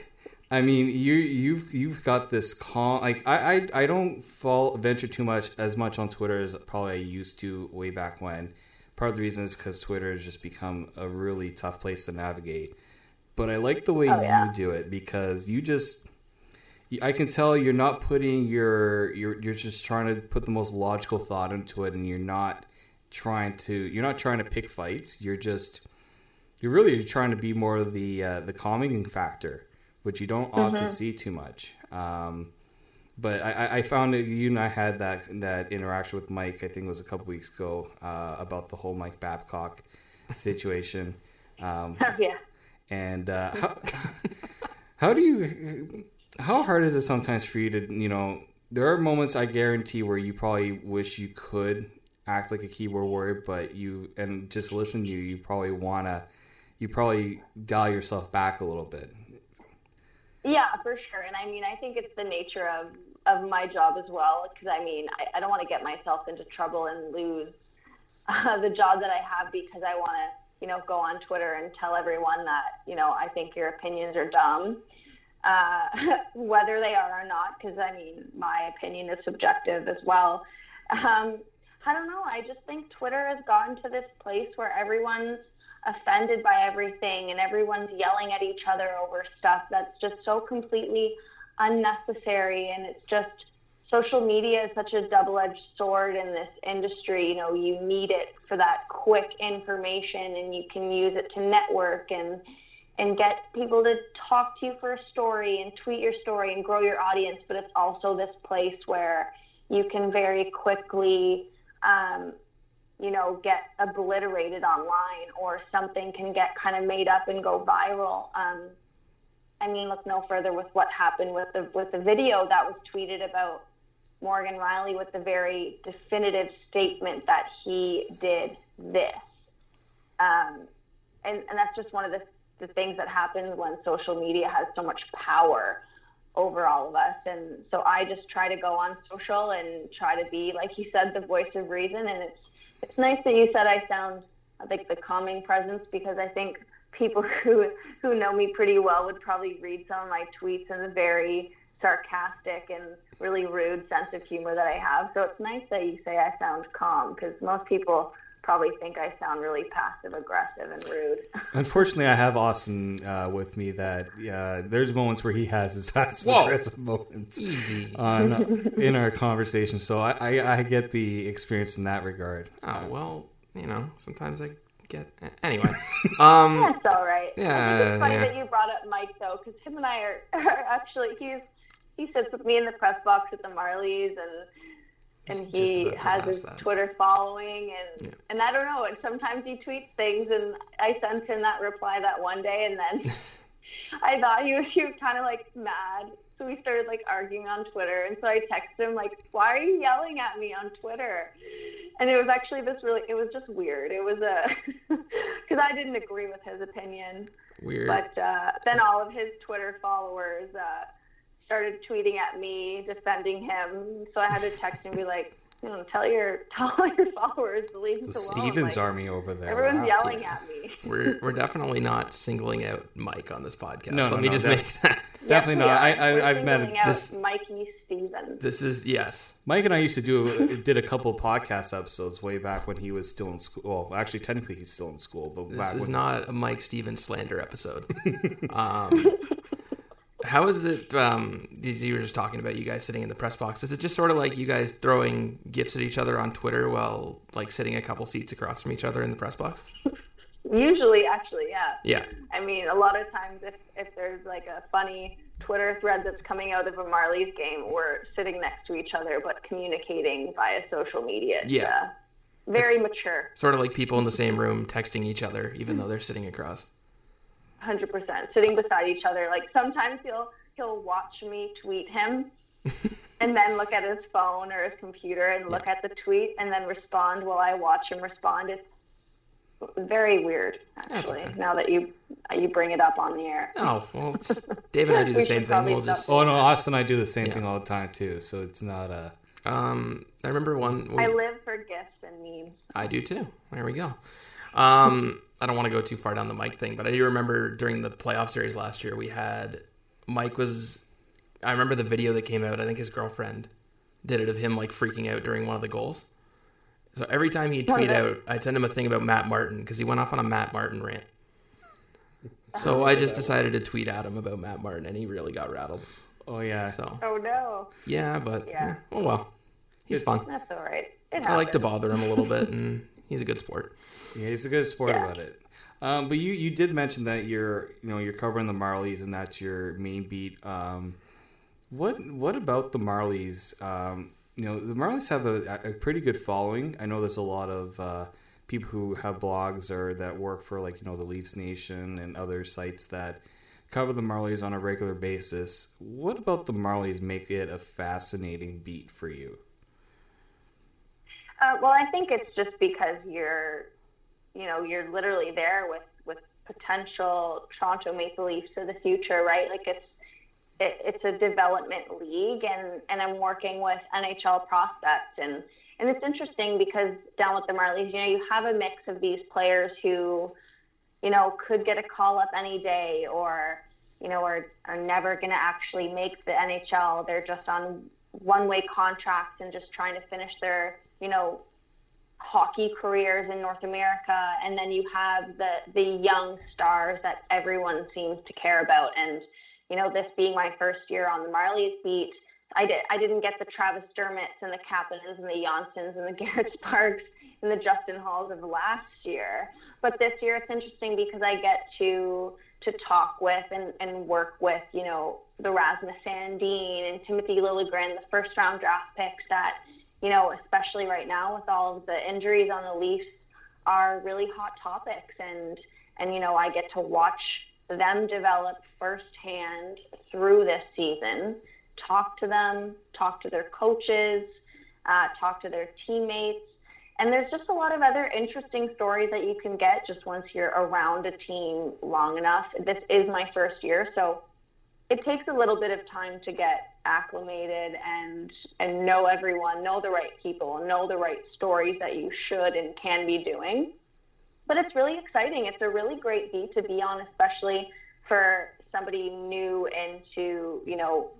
I mean, you you've you've got this calm. Like I I, I don't fall venture too much as much on Twitter as probably I used to way back when. Part of the reason is because Twitter has just become a really tough place to navigate. But I like the way Oh, yeah. you do it because you just I can tell you're not putting your you're you're just trying to put the most logical thought into it, and you're not trying to you're not trying to pick fights. You're just you're really trying to be more of the uh, the calming factor, which you don't often see too much. Um, but I, I- I found that you and I had that that interaction with Mike. I think it was a couple weeks ago uh, about the whole Mike Babcock situation. Um, oh, yeah. And uh, how how do you how hard is it sometimes for you to you know there are moments I guarantee where you probably wish you could act like a keyboard warrior, but you and just listen to you, you probably wanna you probably dial yourself back a little bit. Yeah, for sure. And I mean, I think it's the nature of of my job as well. Because I mean, I, I don't want to get myself into trouble and lose uh, the job that I have because I want to, you know, go on Twitter and tell everyone that you know I think your opinions are dumb, uh, whether they are or not. Because I mean, my opinion is subjective as well. Um, I don't know. I just think Twitter has gotten to this place where everyone's offended by everything and everyone's yelling at each other over stuff that's just so completely unnecessary and it's just social media is such a double-edged sword in this industry you know you need it for that quick information and you can use it to network and and get people to talk to you for a story and tweet your story and grow your audience but it's also this place where you can very quickly um, you know, get obliterated online or something can get kind of made up and go viral. Um, I mean, look no further with what happened with the with the video that was tweeted about Morgan Rielly with the very definitive statement that he did this. Um, and, and that's just one of the, the things that happens when social media has so much power over all of us. And so I just try to go on social and try to be, like you said, the voice of reason. And it's it's nice that you said I sound like the calming presence because I think people who who know me pretty well would probably read some of my tweets in a very sarcastic and really rude sense of humor that I have. So it's nice that you say I sound calm because most people probably think I sound really passive aggressive and rude. Unfortunately, I have Austin uh, with me. That uh, there's moments where he has his passive aggressive moments Easy. on in our conversation. So I, I, I get the experience in that regard. Oh well, you know, sometimes I get anyway. Um, That's all right. Yeah, it's funny yeah. that you brought up Mike though, because him and I are, are actually he's he sits with me in the press box at the Marlies and and he has his that. Twitter following and and I don't know. And sometimes he tweets things, and I sent him that reply that one day, and then I thought he was he was kind of like mad So we started like arguing on Twitter, and so I texted him like, "Why are you yelling at me on Twitter?" And it was actually this really, it was just weird. It was a because I didn't agree with his opinion, Weird. but uh, then all of his Twitter followers uh, started tweeting at me, defending him. So I had to text and be like, you know, tell your tell all your followers to leave The. Stevens Like, Army over there. Everyone's Wow. yelling at me. we're we're definitely not singling out Mike on this podcast. No, Let no, me no, just def- make that. Definitely Yes, not. we I, are. We're I I've met singling out this- Mikey Stevens. This is yes. Mike and I used to do did a couple podcast episodes way back when he was still in school. Well, actually, technically he's still in school, but This back is when, not a Mike Stevens slander episode. um, how is it? Um, you you were just talking about you guys sitting in the press box. Is it just sort of like you guys throwing gifts at each other on Twitter while like sitting a couple seats across from each other in the press box? Usually, actually, yeah. Yeah. I mean, a lot of times, if if there's like a funny Twitter thread that's coming out of a Marlies game, we're sitting next to each other but communicating via social media. It's, Yeah. uh, very mature. Sort of like people in the same room texting each other, even though they're sitting across. Hundred percent sitting beside each other. Like sometimes he'll he'll watch me tweet him, and then look at his phone or his computer and look at the tweet and then respond while I watch him respond. It's very weird, actually. okay. Now that you you bring it up on the air. Oh well, it's, Dave and I do the same thing. We'll just. Oh no, Austin and I do the same Yeah. thing all the time too. So it's not a. Um, I remember one. I live for gifts and memes. I do too. There we go. Um, I don't want to go too far down the Mike thing, but I do remember during the playoff series last year, we had Mike was. I remember the video that came out. I think his girlfriend did it of him like freaking out during one of the goals. So every time he'd tweet out, I'd send him a thing about Matt Martin because he went off on a Matt Martin rant. So I just decided to tweet at him about Matt Martin, and he really got rattled. Oh yeah. So Oh no, yeah, but Yeah. oh well, he's fun. that's all right. It I like to bother him a little bit, and he's a good sport. Yeah, he's a good sport Yeah. about it. Um, but you, you did mention that you're you know you're covering the Marlies and that's your main beat. Um, what what about the Marlies? Um, you know the Marlies have a, a pretty good following. I know there's a lot of uh, people who have blogs or that work for like you know the Leafs Nation and other sites that cover the Marlies on a regular basis. What about the Marlies make it a fascinating beat for you? Uh, well, I think it's just because you're, you know, you're literally there with with potential Toronto Maple Leafs of the future, right? Like it's it, it's a development league, and and I'm working with NHL prospects, and and it's interesting because down with the Marlies, you know, you have a mix of these players who, you know, could get a call up any day, or you know, are are never going to actually make the NHL. They're just on one way contracts and just trying to finish their, you know, hockey careers in North America. And then you have the the young stars that everyone seems to care about. And you know, this being my first year on the Marlies beat, I did I didn't get the Travis Dermotts and the Kapanens and the Johnssons and the Garrett Sparks and the Justin Holls of last year. But this year it's interesting because I get to to talk with and, and work with, you know, the Rasmus Sandin and Timothy Liljegren, the first round draft picks that, you know, especially right now with all of the injuries on the Leafs are really hot topics and and you know, I get to watch them develop firsthand through this season, talk to them, talk to their coaches, uh, talk to their teammates. And there's just a lot of other interesting stories that you can get just once you're around a team long enough. This is my first year, so it takes a little bit of time to get acclimated and and know everyone, know the right people, know the right stories that you should and can be doing. But it's really exciting. It's a really great beat to be on, especially for somebody new into, you know,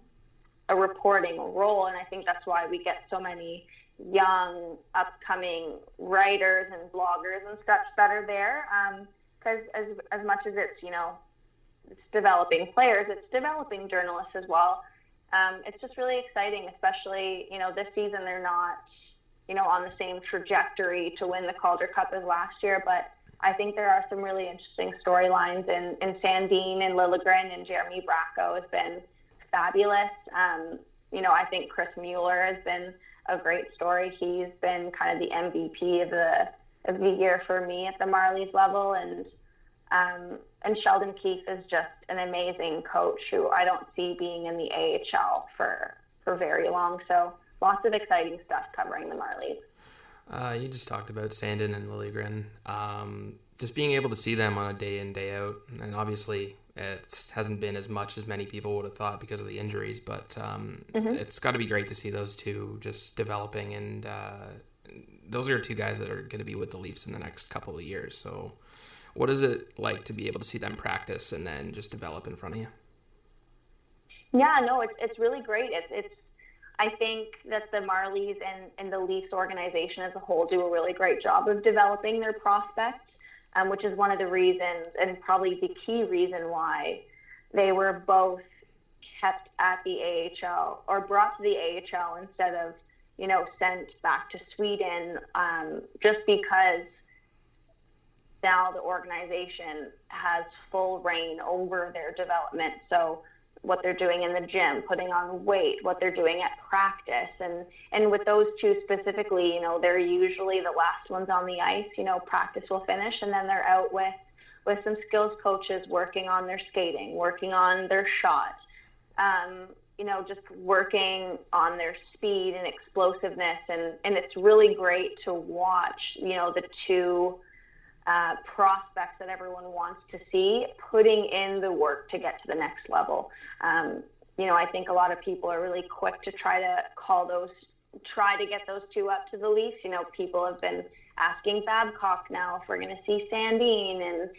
a reporting role. And I think that's why we get so many young, upcoming writers and bloggers and such that are there. Um, because as as much as it's you know, it's developing players, it's developing journalists as well. Um, it's just really exciting, especially you know this season they're not you know on the same trajectory to win the Calder Cup as last year, but I think there are some really interesting storylines in, in Sandin and Liljegren and Jeremy Bracco has been fabulous. Um, you know, I think Chris Mueller has been a great story. He's been kind of the MVP of the of the year for me at the Marlies level, and Um, and Sheldon Keefe is just an amazing coach who I don't see being in the AHL for for very long. So lots of exciting stuff covering the Marlies. Uh, you just talked about Sandin and Liljegren. Um, just being able to see them on a day in day out, and obviously it hasn't been as much as many people would have thought because of the injuries. But um, Mm-hmm. it's got to be great to see those two just developing, and uh, those are two guys that are going to be with the Leafs in the next couple of years. So, what is it like to be able to see them practice and then just develop in front of you? Yeah, no, it's it's really great. It's it's I think that the Marlies and, and the Leafs organization as a whole do a really great job of developing their prospects, um, which is one of the reasons and probably the key reason why they were both kept at the AHL or brought to the AHL instead of you know sent back to Sweden, um, just because now the organization has full reign over their development. So what they're doing in the gym, putting on weight, what they're doing at practice, and and with those two specifically, you know, they're usually the last ones on the ice. You know, practice will finish, and then they're out with with some skills coaches working on their skating, working on their shot, um, you know, just working on their speed and explosiveness, and and it's really great to watch, you know, the two uh, prospects that everyone wants to see putting in the work to get to the next level. Um, you know, I think a lot of people are really quick to try to call those, try to get those two up to the Leafs. You know, people have been asking Babcock now if we're going to see Sandin and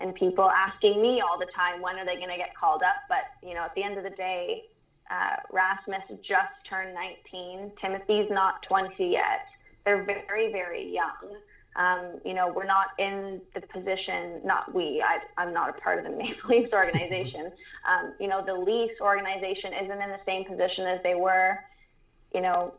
and people asking me all the time when are they going to get called up. But you know, at the end of the day, uh, Rasmus just turned 19. Timothy's not 20 yet. They're very, very young. Um, you know, we're not in the position, not we, I, I'm not a part of the Maple Leafs organization. Um, you know, the Leafs organization isn't in the same position as they were, you know,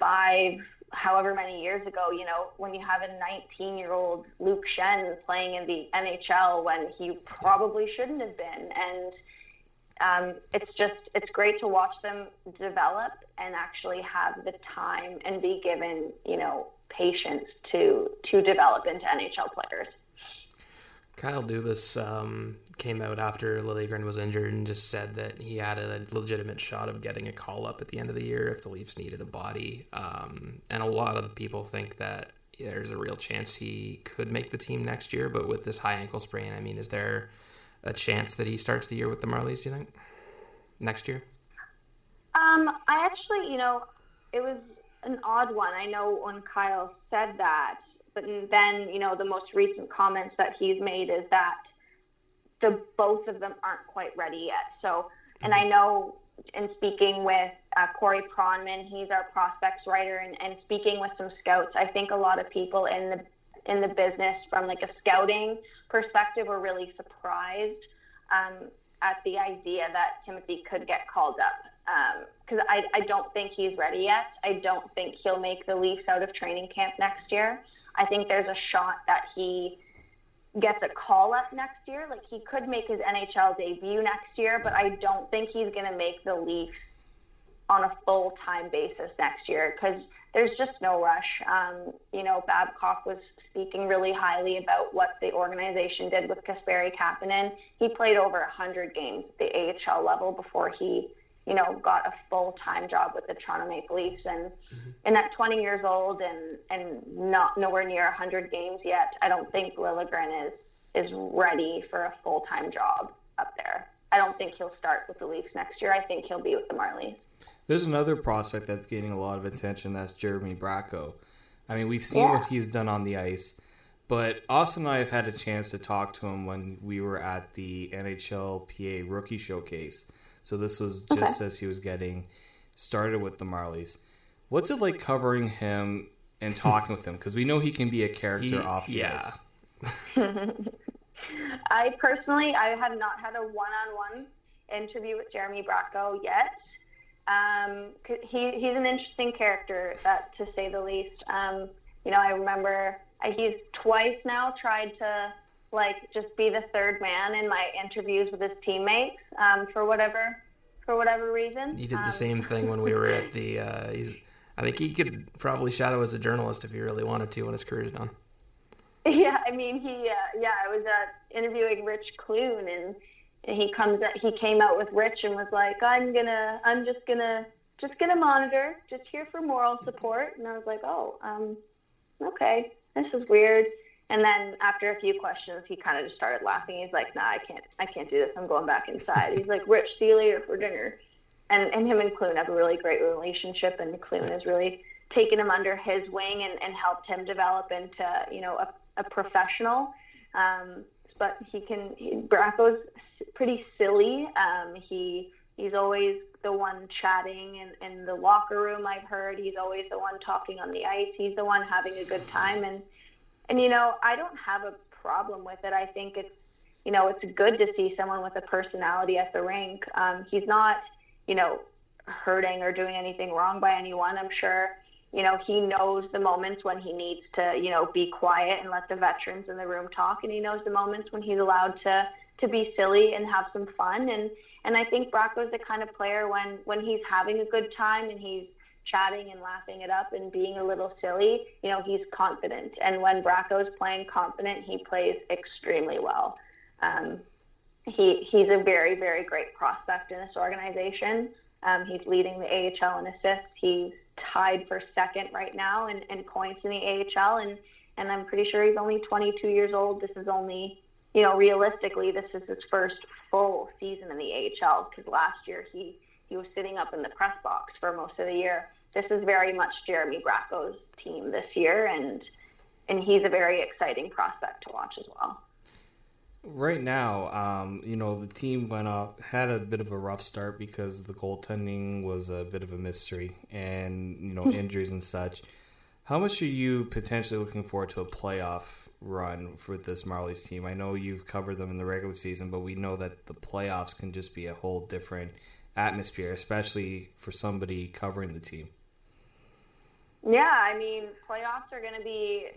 five, however many years ago, you know, when you have a 19 year old Luke Schenn playing in the NHL when he probably shouldn't have been. And um, it's just, it's great to watch them develop and actually have the time and be given, you know, patience to to develop into NHL players. Kyle Dubas um, came out after Liljegren was injured and just said that he had a legitimate shot of getting a call up at the end of the year if the Leafs needed a body. Um, and a lot of people think that there's a real chance he could make the team next year. But with this high ankle sprain, I mean, is there a chance that he starts the year with the Marlies? Do you think next year? Um, I actually, you know, it was an odd one. I know when Kyle said that, but then, you know, the most recent comments that he's made is that the both of them aren't quite ready yet. So, and I know in speaking with uh, Corey Pronman, he's our prospects writer, and, and speaking with some scouts, I think a lot of people in the in the business from like a scouting perspective were really surprised um, at the idea that Timothy could get called up because um, I, I don't think he's ready yet. I don't think he'll make the Leafs out of training camp next year. I think there's a shot that he gets a call up next year. Like he could make his NHL debut next year, but I don't think he's going to make the Leafs on a full time basis next year because there's just no rush. Um, you know, Babcock was speaking really highly about what the organization did with Kasperi Kapanen. He played over 100 games at the AHL level before he you know, got a full time job with the Toronto Maple Leafs, and mm-hmm. and at 20 years old and and not nowhere near 100 games yet, I don't think Liljegren is is ready for a full time job up there. I don't think he'll start with the Leafs next year. I think he'll be with the Marlies. There's another prospect that's getting a lot of attention. That's Jeremy Bracco. I mean, we've seen Yeah. what he's done on the ice, but Austin and I have had a chance to talk to him when we were at the NHL PA Rookie Showcase. So this was just as he was getting started with the Marlies. What's it like covering him and talking with him? Because we know he can be a character He- off yeah. I personally, I have not had a one-on-one interview with Jeremy Bracco yet. Um, 'cause he he's an interesting character, that to say the least. Um, you know, I remember he's twice now tried to like just be the third man in my interviews with his teammates um, for whatever for whatever reason. He did Um, the same thing when we were at the. Uh, he's. I think he could probably shadow as a journalist if he really wanted to when his career's done. Yeah, I mean, he, uh, yeah, I was uh, interviewing Rich Clune, and, and he comes, at, he came out with Rich and was like, I'm gonna, I'm just gonna, just gonna monitor, just here for moral support. And I was like, oh, um, okay, this is weird. And then after a few questions, he kind of just started laughing. He's like, nah, I can't, I can't do this. I'm going back inside. He's like, Rich, see you later for dinner. And, and him and Clune have a really great relationship, and Clune has really taken him under his wing and, and helped him develop into, you know, a a professional. Um, but he can. He, Bracco's pretty silly. Um, he he's always the one chatting in, in the locker room. I've heard he's always the one talking on the ice. He's the one having a good time, and and you know I don't have a problem with it. I think it's you know it's good to see someone with a personality at the rink. Um, he's not you know hurting or doing anything wrong by anyone. I'm sure you know, he knows the moments when he needs to, you know, be quiet and let the veterans in the room talk, and he knows the moments when he's allowed to to be silly and have some fun. And and I think Bracco's the kind of player when when he's having a good time and he's chatting and laughing it up and being a little silly, you know, he's confident. And when Bracco's playing confident, he plays extremely well. Um, he he's a very very great prospect in this organization. Um, he's leading the AHL in assists. He's tied for second right now in, in points in the AHL, and and I'm pretty sure he's only 22 years old. This is only, you know, realistically, this is his first full season in the AHL because last year he he was sitting up in the press box for most of the year. This is very much Jeremy Bracco's team this year, and and he's a very exciting prospect to watch as well. Right now, um, you know, the team went off, had a bit of a rough start because the goaltending was a bit of a mystery and, you know, injuries and such. How much are you potentially looking forward to a playoff run for this Marlies team? I know you've covered them in the regular season, but we know that the playoffs can just be a whole different atmosphere, especially for somebody covering the team. Yeah, I mean, playoffs are going to be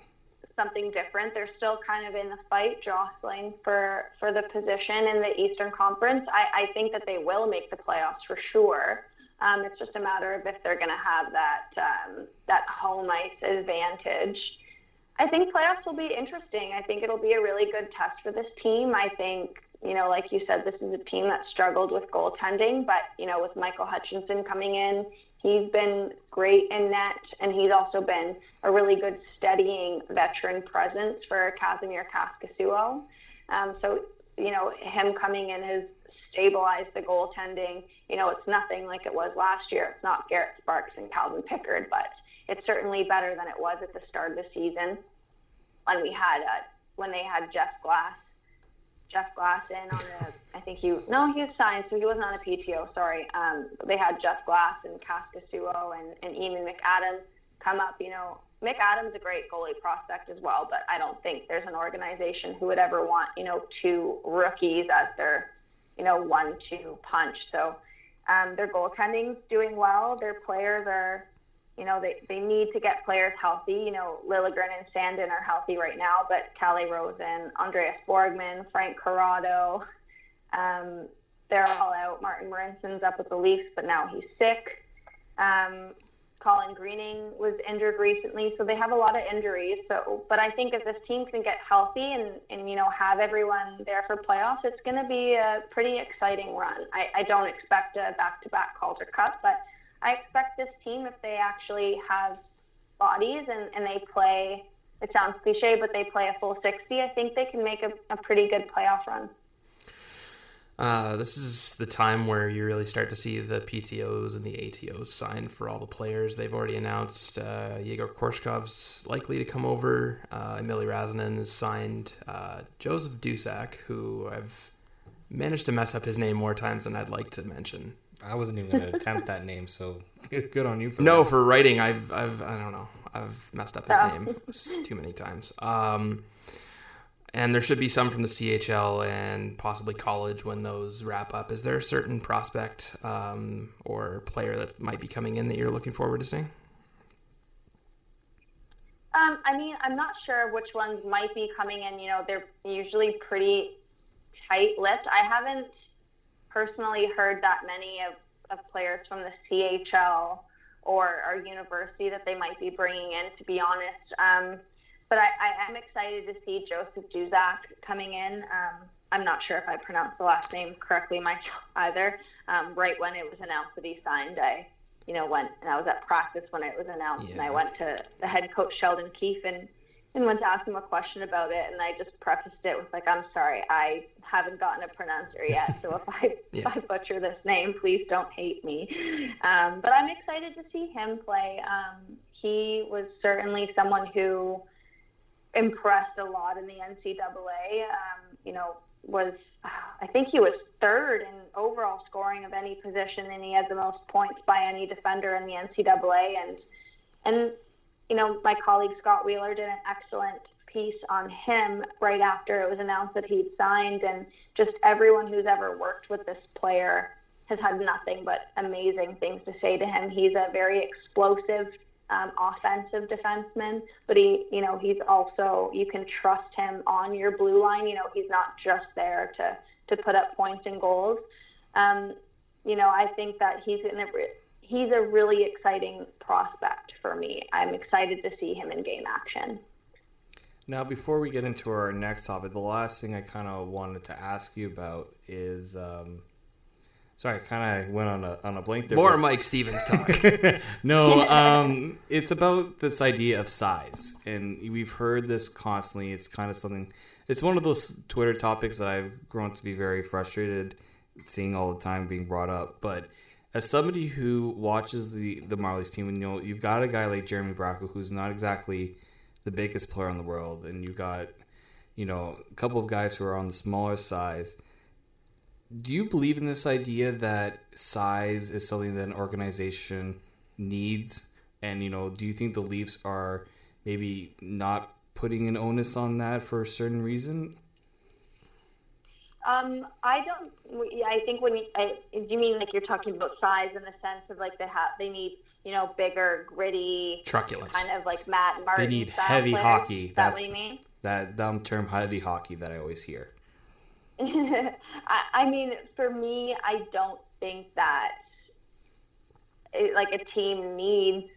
something different. They're still kind of in the fight, jostling for for the position in the Eastern Conference. I, I think that they will make the playoffs for sure. Um, it's just a matter of if they're going to have that um, that home ice advantage. I think playoffs will be interesting. I think it'll be a really good test for this team. I think you know, like you said, this is a team that struggled with goaltending, but you know, with Michael Hutchinson coming in, He's been great in net, and he's also been a really good steadying veteran presence for Kasimir Kaskisuo. Um, so, you know, him coming in has stabilized the goaltending. You know, it's nothing like it was last year. It's not Garrett Sparks and Calvin Pickard, but it's certainly better than it was at the start of the season when we had uh, when they had Jeff Glass Jeff Glass in on the. I think he no, he was signed, so he wasn't on the PTO. Sorry. Um, they had Jeff Glass and Kaskisuo and and Eamon McAdams come up. You know, McAdams a great goalie prospect as well, but I don't think there's an organization who would ever want you know two rookies as their you know one-two punch. So um, their goaltending's doing well. Their players are you know, they, they need to get players healthy. You know, Liljegren and Sandin are healthy right now, but Calle Rosen, Andreas Borgman, Frank Corrado, um, they're all out. Martin Marincin's up with the Leafs, but now he's sick. Um, Colin Greening was injured recently, so they have a lot of injuries. So, but I think if this team can get healthy and, and you know have everyone there for playoffs, it's going to be a pretty exciting run. I, I don't expect a back-to-back Calder Cup, but I expect this team, if they actually have bodies and, and they play, it sounds cliche, but they play a full 60, I think they can make a, a pretty good playoff run. Uh, this is the time where you really start to see the PTOs and the ATOs sign for all the players. They've already announced uh, Yegor Korshkov's likely to come over. Uh, Eemeli Rasanen has signed uh, Joseph Duszak, who I've managed to mess up his name more times than I'd like to mention. I wasn't even going to attempt that name, so good on you for no that. for writing. I've I've I don't know. I've messed up his oh. name too many times. Um, and there should be some from the CHL and possibly college when those wrap up. Is there a certain prospect um, or player that might be coming in that you're looking forward to seeing? Um, I mean, I'm not sure which ones might be coming in. You know, they're usually pretty tight-lipped. I haven't personally heard that many of, of players from the CHL or our university that they might be bringing in, to be honest. Um, but I, I am excited to see Joseph Duszak coming in. Um, I'm not sure if I pronounced the last name correctly myself either. Um, right when it was announced that he signed, I, you know, went and I was at practice when it was announced, and I went to the head coach Sheldon Keefe and and went to ask him a question about it, and I just prefaced it with like, "I'm sorry, I haven't gotten a pronouncer yet, so if I if I butcher this name, please don't hate me." Um, but I'm excited to see him play. Um, he was certainly someone who impressed a lot in the NCAA. Um, you know, was I think he was third in overall scoring of any position, and he had the most points by any defender in the NCAA. And and you know, my colleague Scott Wheeler did an excellent piece on him right after it was announced that he'd signed, and just everyone who's ever worked with this player has had nothing but amazing things to say to him. He's a very explosive um, offensive defenseman, but he, you know, he's also you can trust him on your blue line. You know, he's not just there to to put up points and goals. Um, you know, I think that he's in a he's a really exciting prospect for me. I'm excited to see him in game action. Now, before we get into our next topic, the last thing I kind of wanted to ask you about is, um, sorry, I kind of went on a on a blank there. More but- Mike Stevens talk. no, um, it's about this idea of size, and we've heard this constantly. It's kind of something. It's one of those Twitter topics that I've grown to be very frustrated seeing all the time being brought up. But as somebody who watches the the Marlies team, and you know you've got a guy like Jeremy Bracco, who's not exactly the biggest player in the world, and you got you know a couple of guys who are on the smaller size. Do you believe in this idea that size is something that an organization needs? And you know do you think the leafs are maybe not putting an onus on that for a certain reason Um, I don't. I think when you, I, do you mean like you're talking about size in the sense of like they have they need you know bigger, gritty, Truculence. kind of like Matt Martin. they need heavy players? hockey Is that that's what you mean? that dumb term heavy hockey that i always hear I, I mean, for me, I don't think that it, like a team needs,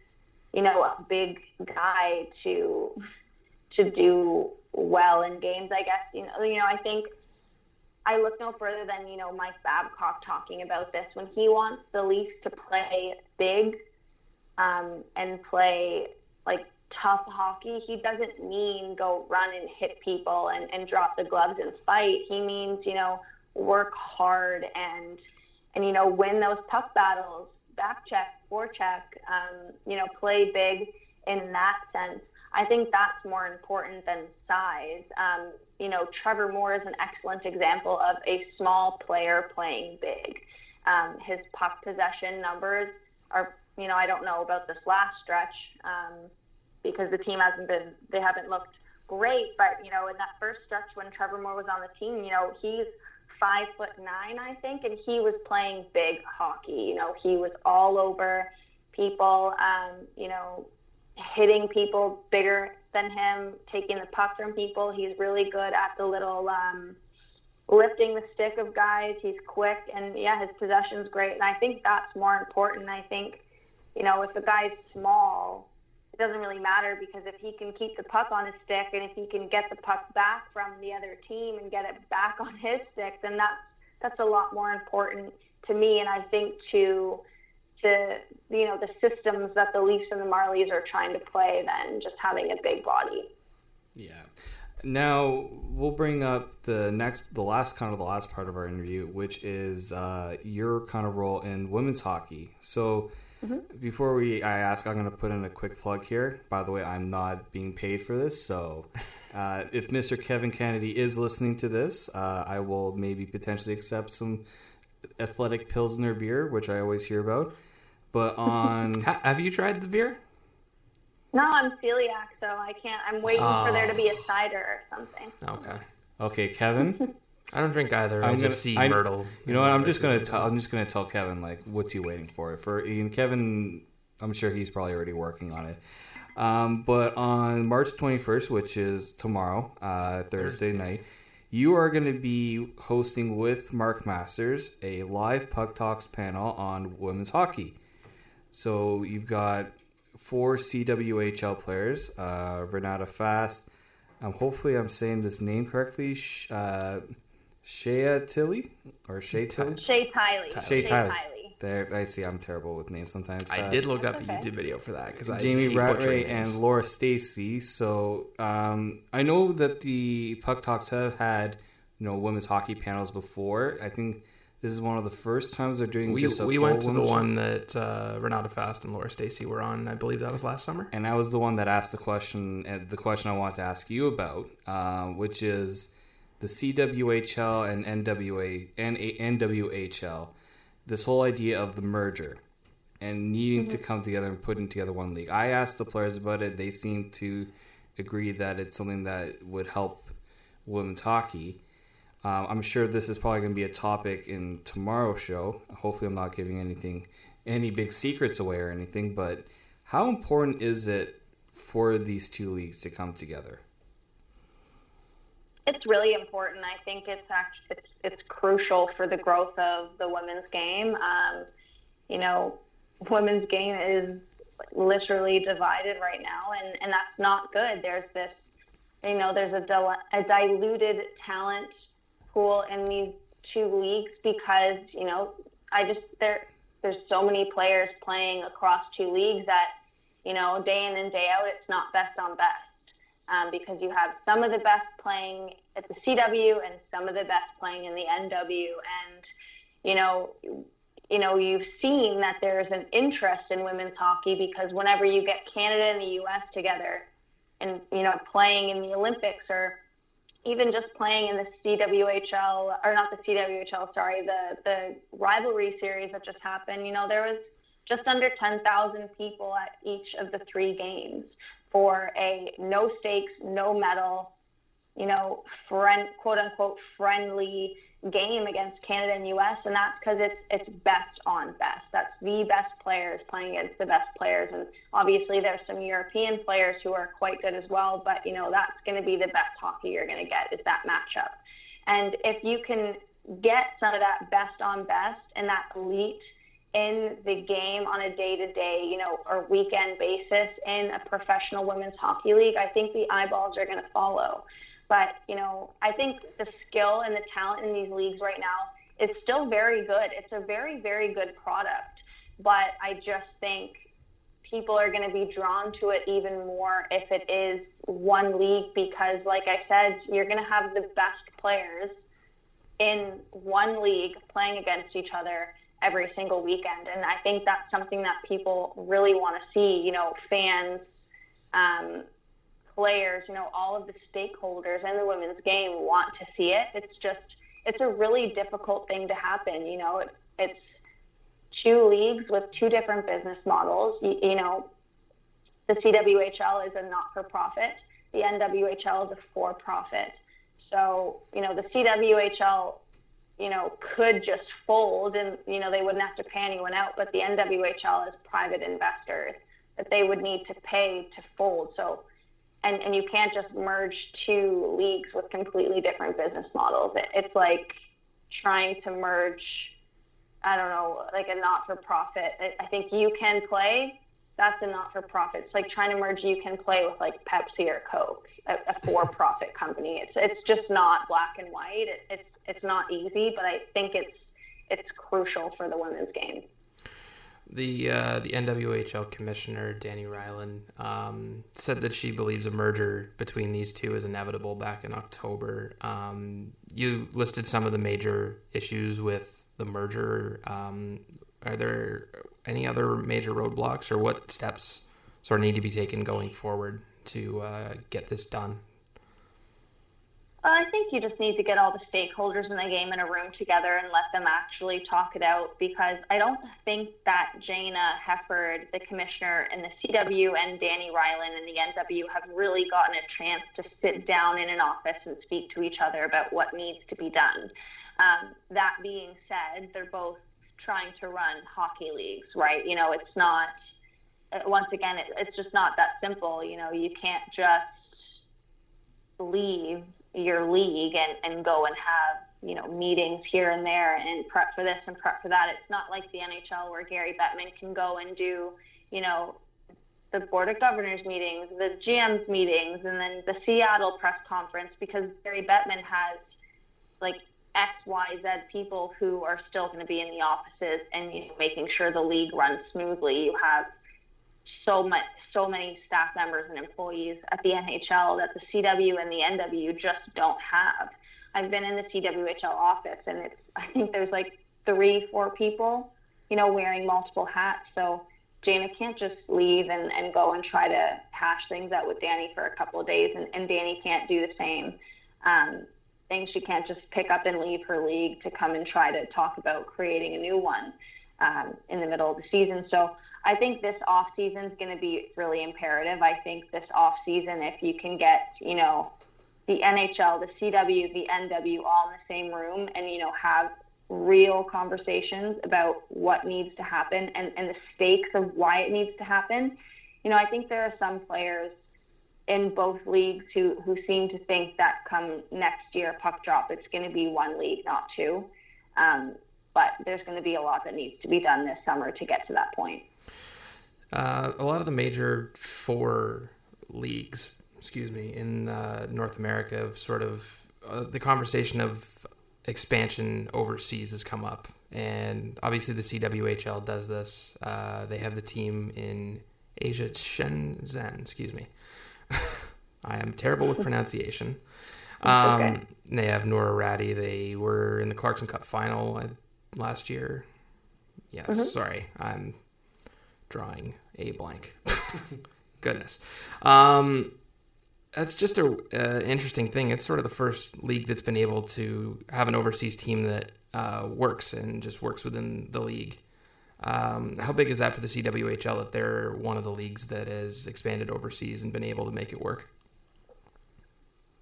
you know, a big guy to to do well in games. I guess you know, you know, I think I look no further than you know Mike Babcock talking about this when he wants the Leafs to play big um, and play like tough hockey. He doesn't mean go run and hit people and, and drop the gloves and fight. He means you know work hard and and you know win those puck battles, back check, forecheck, um, you know play big in that sense. I think that's more important than size. Um, you know, Trevor Moore is an excellent example of a small player playing big. Um, his puck possession numbers are, you know, I don't know about this last stretch um, because the team hasn't been, they haven't looked great. But you know, in that first stretch when Trevor Moore was on the team, you know, he's five foot nine, I think, and he was playing big hockey. You know, he was all over people. Um, you know, hitting people bigger than him, taking the puck from people. He's really good at the little um, lifting the stick of guys. He's quick, and yeah, his possession's great. And I think that's more important. I think, you know, if a guy's small, it doesn't really matter because if he can keep the puck on his stick and if he can get the puck back from the other team and get it back on his stick, then that's that's a lot more important to me. And I think to to you know the systems that the Leafs and the Marlies are trying to play than just having a big body. Yeah. Now we'll bring up the next, the last kind of the last part of our interview, which is uh, your kind of role in women's hockey. So before we, I ask, I'm going to put in a quick plug here. By the way, I'm not being paid for this, so uh, if Mr. Kevin Kennedy is listening to this, uh, I will maybe potentially accept some athletic pilsner beer, which I always hear about. But on have you tried the beer? No, I'm celiac, so I can't. I'm waiting for there to be a cider or something. Okay. okay, Kevin. I don't drink either. i I'm just see I- Mirtle. You know what? I'm just gonna. Tell, I'm just gonna tell Kevin like, what's he waiting for? For and Kevin, I'm sure he's probably already working on it. Um, but on March 21st, which is tomorrow, uh, Thursday night, you are going to be hosting with Mark Masters a live Puck Talks panel on women's hockey. So you've got four CWHL players. Uh, Renata Fast. Um, hopefully, I'm saying this name correctly. Sh- uh, Shea Tilly or Shea Tilly. Shay Tiley. Shay Tiley. Tiley. There, I see. I'm terrible with names sometimes. I Uh, did look up That's a. YouTube video for that because I Jamie hate Rattray and Laura Stacey. So um, I know that the Puck Talks have had you know women's hockey panels before. I think this is one of the first times they're doing we just a we went to the women's- one that uh, Renata Fast and Laura Stacey were on. I believe that was last summer. and I was the one that asked the question, and the question I wanted to ask you about, um, which is the CWHL and NWA and NWHL. This whole idea of the merger and needing to come together and putting together one league. I asked the players about it. They seem to agree that it's something that would help women's hockey. Um, I'm sure this is probably going to be a topic in tomorrow's show. Hopefully, I'm not giving anything, any big secrets away or anything. But how important is it for these two leagues to come together? It's really important. I think it's actually it's it's crucial for the growth of the women's game. Um, you know, women's game is literally divided right now, and and that's not good. There's this, you know, there's a, dil- a diluted talent pool in these two leagues because you know I just there there's so many players playing across two leagues that you know day in and day out it's not best on best um, because you have some of the best playing at the CW and some of the best playing in the NW. And you know, you know, you've seen that there's an interest in women's hockey because whenever you get Canada and the U.S. together, and you know, playing in the Olympics or even just playing in the CWHL or not the CWHL, sorry, the the rivalry series that just happened. You know, there was just under 10,000 people at each of the three games for a no stakes, no medal, you know, friend, quote unquote, friendly game against Canada and US. And that's because it's, it's best on best. That's the best players playing against the best players. And obviously there's some European players who are quite good as well, but you know, that's going to be the best hockey you're going to get is that matchup. And if you can get some of that best on best and that elite in the game on a day to day, you know, or weekend basis in a professional women's hockey league, I think the eyeballs are going to follow. But, you know, I think the skill and the talent in these leagues right now is still very good. It's a very, very good product. But I just think people are going to be drawn to it even more if it is one league because, like I said, you're going to have the best players in one league playing against each other every single weekend. And I think that's something that people really want to see, you know, fans, um, players, you know, all of the stakeholders in the women's game want to see it. It's just, it's a really difficult thing to happen. You know, it, it's two leagues with two different business models. You, you know, the CWHL is a not for profit, the NWHL is a for profit. So, you know, the CWHL you know, could just fold and, you know, they wouldn't have to pay anyone out. But the NWHL is private investors that they would need to pay to fold. So, and, and you can't just merge two leagues with completely different business models. It, it's like trying to merge, I don't know, like a not for profit. I, I think you can play. That's a not for profit. It's like trying to merge you can play with like Pepsi or Coke, a, a for profit company. It's it's just not black and white. It, it's it's not easy, but I think it's it's crucial for the women's game. The uh, the NWHL commissioner Dani Rylan um, said that she believes a merger between these two is inevitable. Back in October, um, you listed some of the major issues with the merger. Um, are there any other major roadblocks, or what steps sort of need to be taken going forward to uh, get this done? Uh, I think you just need to get all the stakeholders in the game in a room together and let them actually talk it out because I don't think that Jayna Hefford, the commissioner in the CW, and Dani Rylan in the NW have really gotten a chance to sit down in an office and speak to each other about what needs to be done. Um, that being said, they're both trying to run hockey leagues, right? You know, it's not, uh, once again, it, it's just not that simple. You know, you can't just leave your league and, and go and have you know meetings here and there and prep for this and prep for that. It's not like the NHL where Gary Bettman can go and do you know the board of governors meetings, the GM's meetings, and then the Seattle press conference because Gary Bettman has like X, Y, Z people who are still going to be in the offices and you know, making sure the league runs smoothly. You have so much, so many staff members and employees at the NHL that the CW and the NW just don't have. I've been in the CWHL office, and it's I think there's like three, four people, you know, wearing multiple hats. So Jayna can't just leave and, and go and try to hash things out with Dani for a couple of days, and, and Dani can't do the same. Um, thing she can't just pick up and leave her league to come and try to talk about creating a new one um, in the middle of the season. So I think this off season is going to be really imperative. I think this off season, if you can get, you know, the NHL, the CW, the NW all in the same room and, you know, have real conversations about what needs to happen and, and the stakes of why it needs to happen. You know, I think there are some players in both leagues who, who seem to think that come next year, puck drop, it's going to be one league, not two. Um, but there's going to be a lot that needs to be done this summer to get to that point. Uh, a lot of the major four leagues, excuse me, in uh, North America have sort of uh, the conversation of expansion overseas has come up, and obviously the CWHL does this. Uh, they have the team in Asia, Shenzhen, excuse me. I am terrible with pronunciation. Um, okay. They have Noora Räty. They were in the Clarkson Cup final uh, last year. Yes, mm-hmm. sorry, I'm drawing a blank. Goodness. Um, that's just a uh, interesting thing. It's sort of the first league that's been able to have an overseas team that uh, works and just works within the league. Um, how big is that for the CWHL that they're one of the leagues that has expanded overseas and been able to make it work?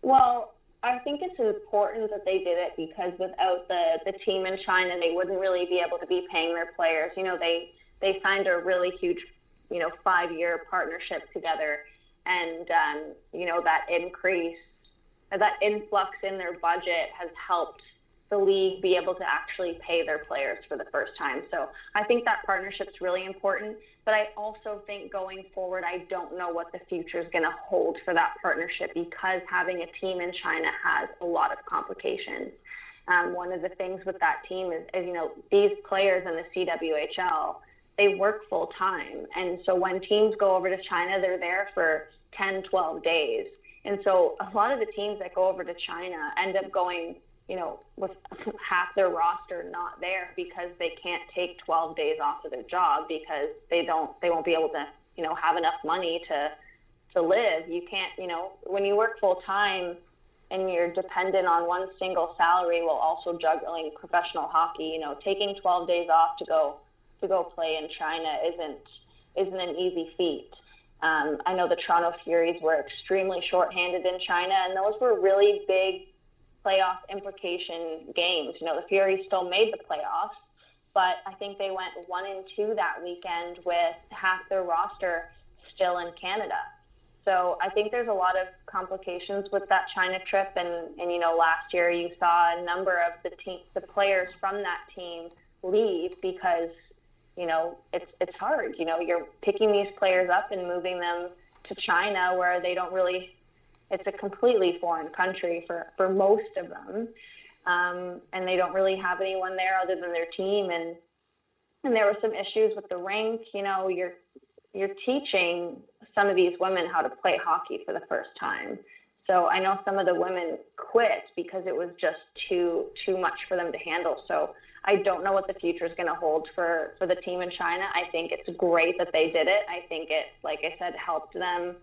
Well, I think it's important that they did it because without the, the team in China, they wouldn't really be able to be paying their players. You know, they they signed a really huge, you know, five year partnership together, and um, you know that increase, that influx in their budget has helped the league be able to actually pay their players for the first time. So I think that partnership is really important. But I also think going forward, I don't know what the future is going to hold for that partnership because having a team in China has a lot of complications. Um, one of the things with that team is, is, you know, these players in the CWHL, they work full time. And so when teams go over to China, they're there for 10, 12 days. And so a lot of the teams that go over to China end up going you know, with half their roster not there because they can't take 12 days off of their job because they don't, they won't be able to, you know, have enough money to, to live. You can't, you know, when you work full time and you're dependent on one single salary while also juggling professional hockey, you know, taking 12 days off to go, to go play in China isn't, isn't an easy feat. Um, I know the Toronto Furies were extremely shorthanded in China, and those were really big playoff implication games. You know, the Furies still made the playoffs, but I think they went one and two that weekend with half their roster still in Canada. So I think there's a lot of complications with that China trip, and and you know last year you saw a number of the team, the players from that team leave because you know it's it's hard. You know you're picking these players up and moving them to China where they don't really it's a completely foreign country for, for most of them. Um, and they don't really have anyone there other than their team. And, and there were some issues with the rink. You know, you're, you're teaching some of these women how to play hockey for the first time. So I know some of the women quit because it was just too too much for them to handle. So I don't know what the future is going to hold for for the team in China. I think it's great that they did it. I think it, like I said, helped them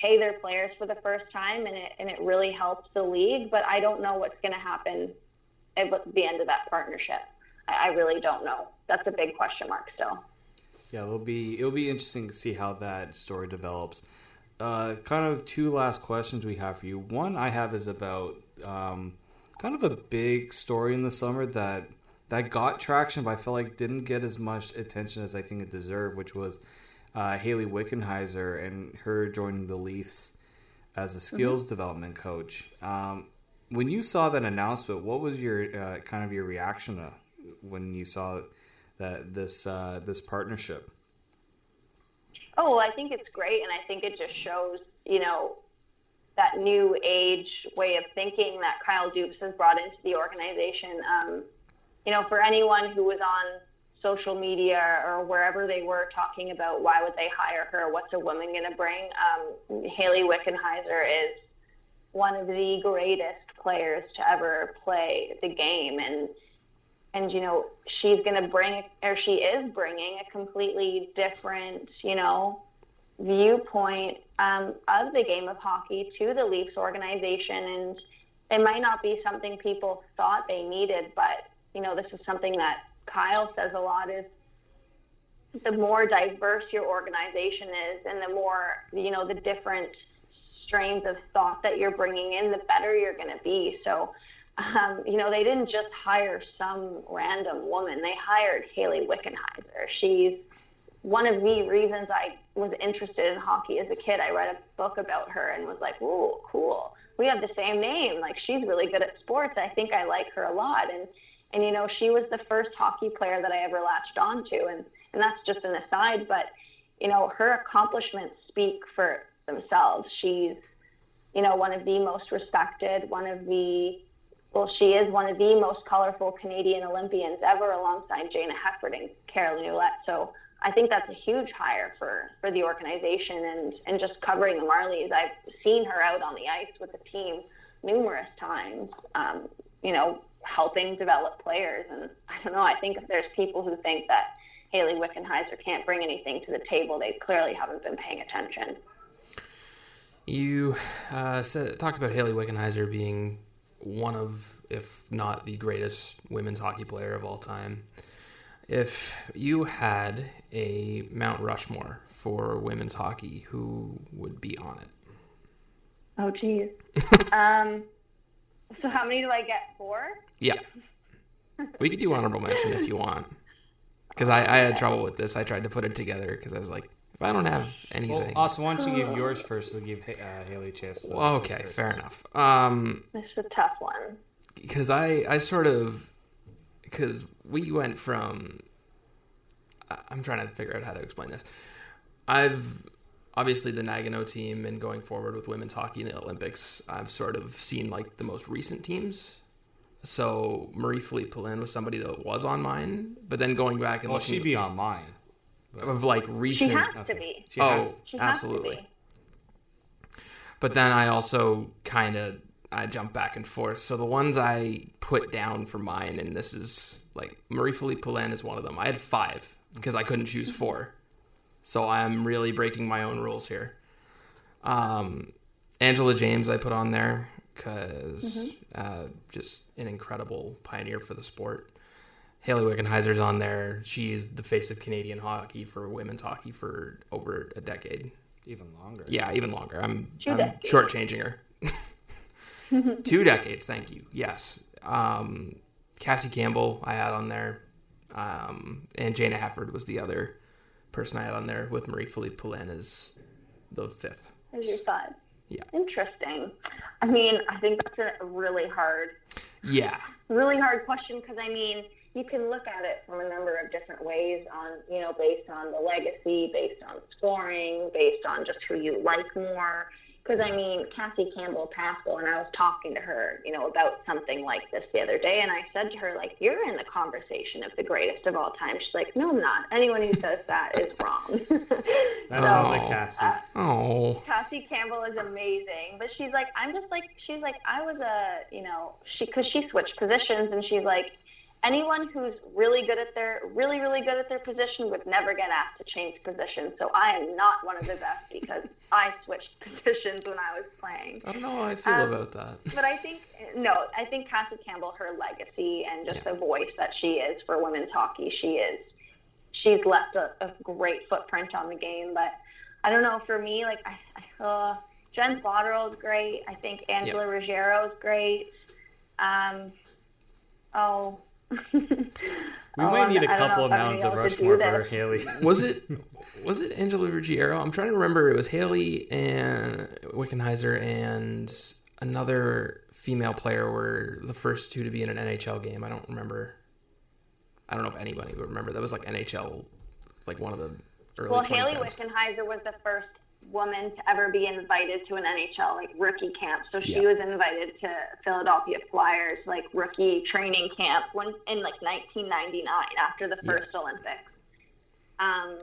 pay their players for the first time, and it and it really helps the league. But I don't know what's going to happen at the end of that partnership. I, I really don't know. That's a big question mark still. Yeah, it'll be it'll be interesting to see how that story develops. Uh, kind of two last questions we have for you. One I have is about um, kind of a big story in the summer that that got traction, but I feel like didn't get as much attention as I think it deserved, which was uh, Hayley Wickenheiser and her joining the Leafs as a skills mm-hmm. development coach. Um, when you saw that announcement, what was your uh, kind of your reaction to, when you saw that this uh, this partnership? Oh, well, I think it's great, and I think it just shows, you know, that new age way of thinking that Kyle Dubas has brought into the organization. Um, you know, for anyone who was on social media or wherever they were talking about why would they hire her, what's a woman going to bring, um, Hayley Wickenheiser is one of the greatest players to ever play the game, and and you know she's going to bring or she is bringing a completely different, you know, viewpoint um, of the game of hockey to the Leafs organization, and it might not be something people thought they needed, but you know this is something that Kyle says a lot is the more diverse your organization is, and the more you know the different strains of thought that you're bringing in, the better you're going to be. So. Um, you know, they didn't just hire some random woman. They hired Hayley Wickenheiser. She's one of the reasons I was interested in hockey as a kid. I read a book about her and was like, "Ooh, cool. We have the same name. Like she's really good at sports. I think I like her a lot." And and you know, she was the first hockey player that I ever latched onto, and and that's just an aside, but you know, her accomplishments speak for themselves. She's you know one of the most respected, one of the well, she is one of the most colorful Canadian Olympians ever, alongside Jayna Hefford and Caroline Ouellette. So I think that's a huge hire for, for the organization and, and just covering the Marlies. I've seen her out on the ice with the team numerous times, um, you know, helping develop players. And I don't know, I think if there's people who think that Hayley Wickenheiser can't bring anything to the table, they clearly haven't been paying attention. You uh, said talked about Hayley Wickenheiser being one of, if not the greatest women's hockey player of all time. If you had a Mount Rushmore for women's hockey, who would be on it? Oh, geez. um, so how many do I get? Four? Yeah. We could do honorable mention if you want. Because I, I had trouble with this. I tried to put it together because I was like, if I don't have anything. Well, Austin, why don't you give yours first to give uh, Hailey a chance? Well, okay, fair enough. Um, This is a tough one. because I I sort of because we went from I'm trying to figure out how to explain this. I've obviously the Nagano team and going forward with women's hockey in the Olympics. I've sort of seen like the most recent teams. So Marie Philip Poulin was somebody that was on mine, but then going back and Well, looking she'd be on mine. of like recent. She recent. has to be. She oh, has, She has absolutely. to be. but then I also kind of I jump back and forth. So the ones I put down for mine, and this is like Marie Philip Poulin is one of them. I had five because I couldn't choose four, so I'm really breaking my own rules here. Um, Angela James I put on there because uh, just an incredible pioneer for the sport. Hayley Wickenheiser's on there. She's the face of Canadian hockey for women's hockey for over a decade. even longer. Yeah, even longer. I'm, Two I'm decades. shortchanging her. Two decades, thank you. Yes. Um, Cassie Campbell, I had on there. Um, and Jayna Hefford was the other person I had on there with Marie Philip Poulin is the fifth. There's your five. Yeah. Interesting. I mean, I think that's a really hard, Yeah. really hard question because I mean, you can look at it from a number of different ways on, you know, based on the legacy, based on scoring, based on just who you like more. Because I mean, Cassie Campbell Pascall, and I was talking to her, you know, about something like this the other day, and I said to her, like, you're in the conversation of the greatest of all time. She's like, no, I'm not. Anyone who says that is wrong. That So, sounds like Cassie. uh, Oh. Cassie Campbell is amazing, but she's like, I'm just like, she's like, I was a, you know, she, cause she switched positions and she's like, anyone who's really good at their, really, really good at their position would never get asked to change positions. So I am not one of the best because I switched positions when I was playing. I don't know how I feel Um, about that. But I think, no, I think Cassie Campbell, her legacy and just Yeah. the voice that she is for women's hockey, she is, she's left a, a great footprint on the game. But I don't know, for me, like, I, I uh, Jen Botterill is great. I think Angela Ruggiero is great. Um, oh. We might need a couple of mounds of Rushmore for her. Haley. Was it was it Angela Ruggiero? I'm trying to remember. It was Hayley and Wickenheiser and another female player were the first two to be in an NHL game. I don't remember. I don't know if anybody would remember. That was like NHL, like one of the early Well, 2010s. Hayley Wickenheiser was the first woman to ever be invited to an NHL like rookie camp. So she Yeah. was invited to Philadelphia Flyers like rookie training camp when in like 1999 after the first Olympics. Um,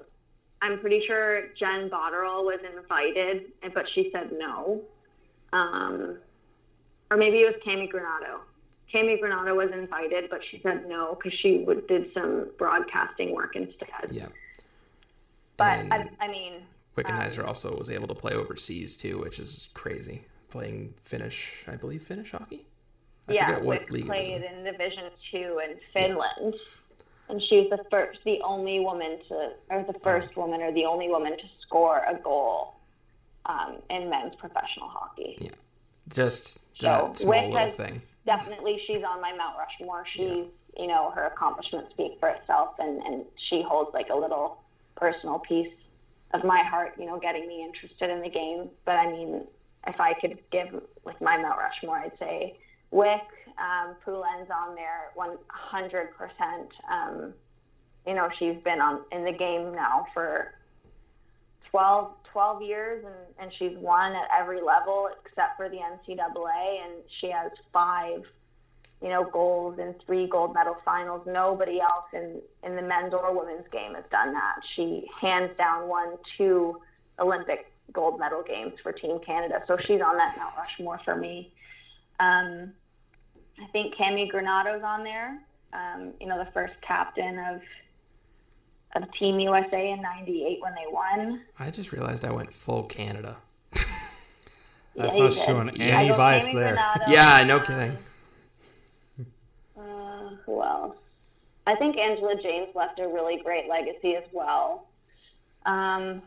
I'm pretty sure Jen Botterill was invited, but she said no. Um, or maybe it was Cammi Granato. Cammi Granato was invited, but she said no because she would, did some broadcasting work instead. Yeah. But And- I, I mean, Wickenheiser also was able to play overseas too, which is crazy. Playing Finnish, I believe Finnish hockey. I yeah, forget what league played in. in Division Two in Finland, and she was the first, the only woman to, or the first woman, or the only woman to score a goal um, in men's professional hockey. Yeah, just So, that small Wick little has- thing. Definitely, she's on my Mount Rushmore. She's, you know, her accomplishments speak for itself, and and she holds like a little personal piece of my heart. You know, getting me interested in the game. But I mean, if I could give like my Mount Rushmore, I'd say Wick, um, Poulin's on there, one hundred percent. Um, you know, she's been on in the game now for 12, 12 years, and, and she's won at every level except for the NCAA, and she has five, you know, goals and three gold medal finals. Nobody else in in the men's or women's game has done that. She hands down won two Olympic gold medal games for Team Canada, so she's on that Mount Rushmore for me. Um, I think Cammi Granato's on there. Um, you know, the first captain of of Team USA in '98 when they won. I just realized I went full Canada. That's Yeah, not showing any bias Cammi there. Granato, Yeah, no um, kidding. Uh, who else? I think Angela James left a really great legacy as well. Um,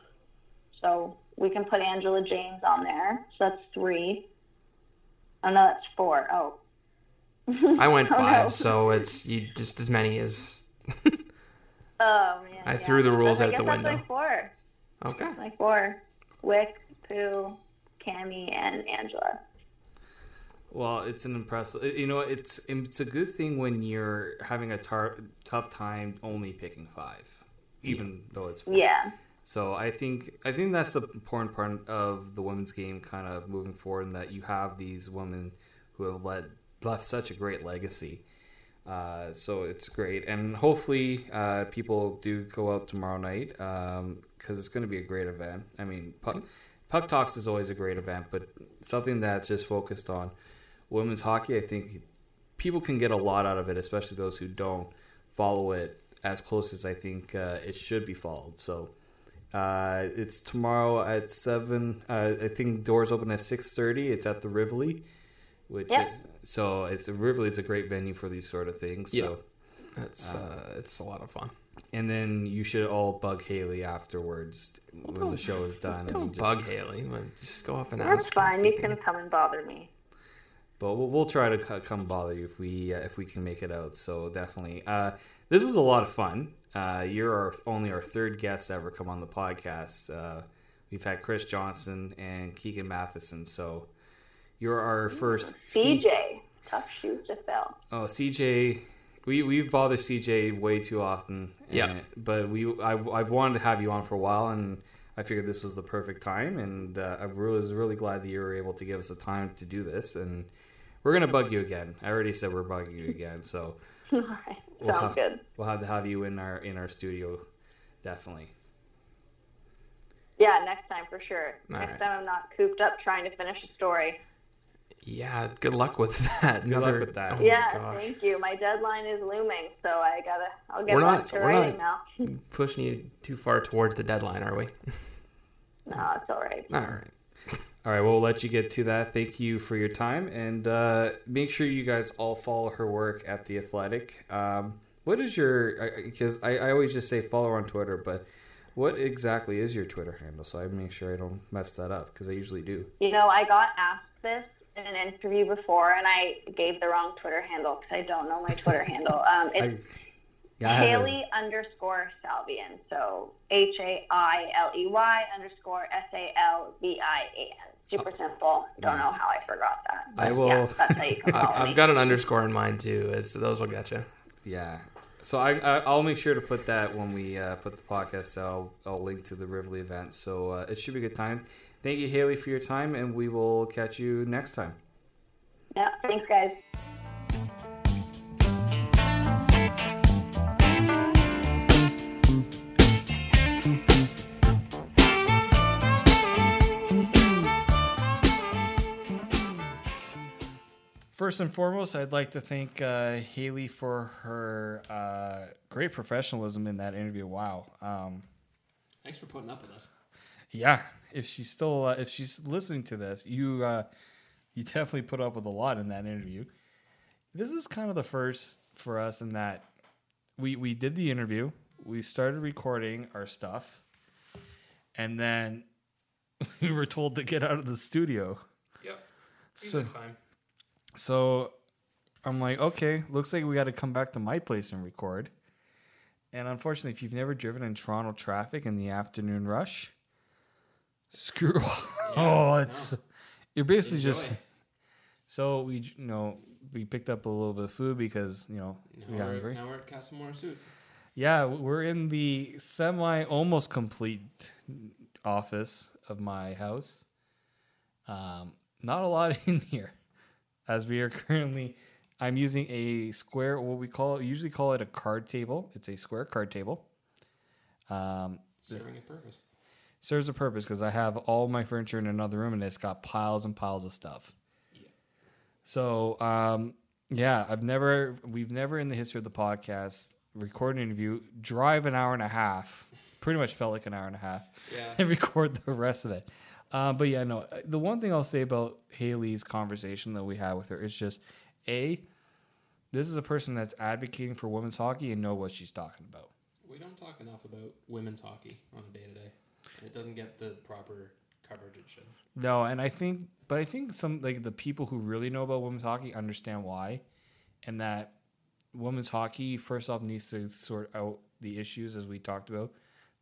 so we can put Angela James on there. So that's three. Oh no, that's four. Oh. I went Oh, no. five, so it's you just as many as. Oh man. I yeah. threw the rules out the window. Like four. Okay. Like four. Wick, Pooh, Cammi, and Angela. Well, it's an impressive. You know, it's it's a good thing when you're having a tar- tough time only picking five, even though it's four. Yeah. So I think I think that's the important part of the women's game, kind of moving forward, in that you have these women who have led left such a great legacy. Uh, so it's great, and hopefully uh, people do go out tomorrow night because it's going to be a great event. I mean, puck, puck talks is always a great event, but something that's just focused on women's hockey, I think people can get a lot out of it, especially those who don't follow it as close as I think uh, it should be followed. So. Uh, it's tomorrow at seven. Uh, I think doors open at six thirty. It's at the Rivoli, which Yep. so it's Rivoli is a great venue for these sort of things. So That's uh, it's a lot of fun. and then you should all bug Hailey afterwards when the show is done. and Don't just- bug Hailey. Just go off and ask. That's ask. fine. You can come and bother me. But we'll, we'll try to c- come bother you if we uh, if we can make it out. So definitely, uh, this was a lot of fun. Uh, you're our, only our third guest to ever come on the podcast. Uh, we've had Chris Johnson and Keegan Matheson. So you're our first. fe- CJ, tough shoes to fill. Oh, CJ, we we've bothered CJ way too often. Yeah. but we I've, I've wanted to have you on for a while, and I figured this was the perfect time, and uh, I was really glad that you were able to give us the time to do this, and we're gonna bug you again. I already said we're bugging you again, so All right. we'll Sounds have, good. We'll have to have you in our in our studio, definitely. Yeah, next time for sure. All next right. time I'm not cooped up trying to finish a story. Yeah, good luck with that. Good luck with that. Oh yeah, thank you. My deadline is looming, so I gotta. I'll get We're back not- to we're writing not- now. Pushing you too far towards the deadline, are we? No, it's all right. All right. All right, we'll let you get to that. Thank you for your time, and uh, make sure you guys all follow her work at the Athletic. Um, what is your? Because I, I always just say follow her on Twitter, but what exactly is your Twitter handle? So I make sure I don't mess that up because I usually do. You know, I got asked this in an interview before, and I gave the wrong Twitter handle because I don't know my Twitter handle. Um, it's Yeah, I have it. Hailey underscore Salvian. So H A I L E Y underscore S A L V I A N. Super simple. Don't know how I forgot that. I will- Yeah, that's how you can follow I, me. I've got an underscore in mind too. It's those will get you. Yeah. So I, I I'll make sure to put that when we uh, put the podcast. out. I'll I'll link to the Rivoli event. So uh, it should be a good time. Thank you, Hailey, for your time, and we will catch you next time. Yeah, thanks, guys. First and foremost, I'd like to thank uh, Hailey for her uh, great professionalism in that interview. Wow. Um, Thanks for putting up with us. yeah, if she's still uh, if she's listening to this, you uh, you definitely put up with a lot in that interview. This is kind of the first for us in that we we did the interview, we started recording our stuff, and then we were told to get out of the studio. Yep. So- time. So I'm like, okay, looks like we got to come back to my place and record. And unfortunately, if you've never driven in Toronto traffic in the afternoon rush, screw. oh, it's you're basically just. So we, you know, we picked up a little bit of food because you know we Now got we're, hungry. now we're at Casamora Suit. Yeah, we're in the semi almost complete office of my house. Um, not a lot in here, as we are currently. I'm using a square, what we call usually call it a card table. It's a square card table. Um, Serving a purpose. serves a purpose because I have all my furniture in another room and it's got piles and piles of stuff. So, um, yeah, I've never, we've never in the history of the podcast record an interview, drive an hour and a half, pretty much felt like an hour and a half, Yeah. and record the rest of it. Uh, but yeah, no, the one thing I'll say about Hailey's conversation that we had with her is just a, this is a person that's advocating for women's hockey and know what she's talking about. We don't talk enough about women's hockey on a day to day. It doesn't get the proper coverage it should. No, and I think, but I think some like the people who really know about women's hockey understand why, and that women's hockey first off needs to sort out the issues as we talked about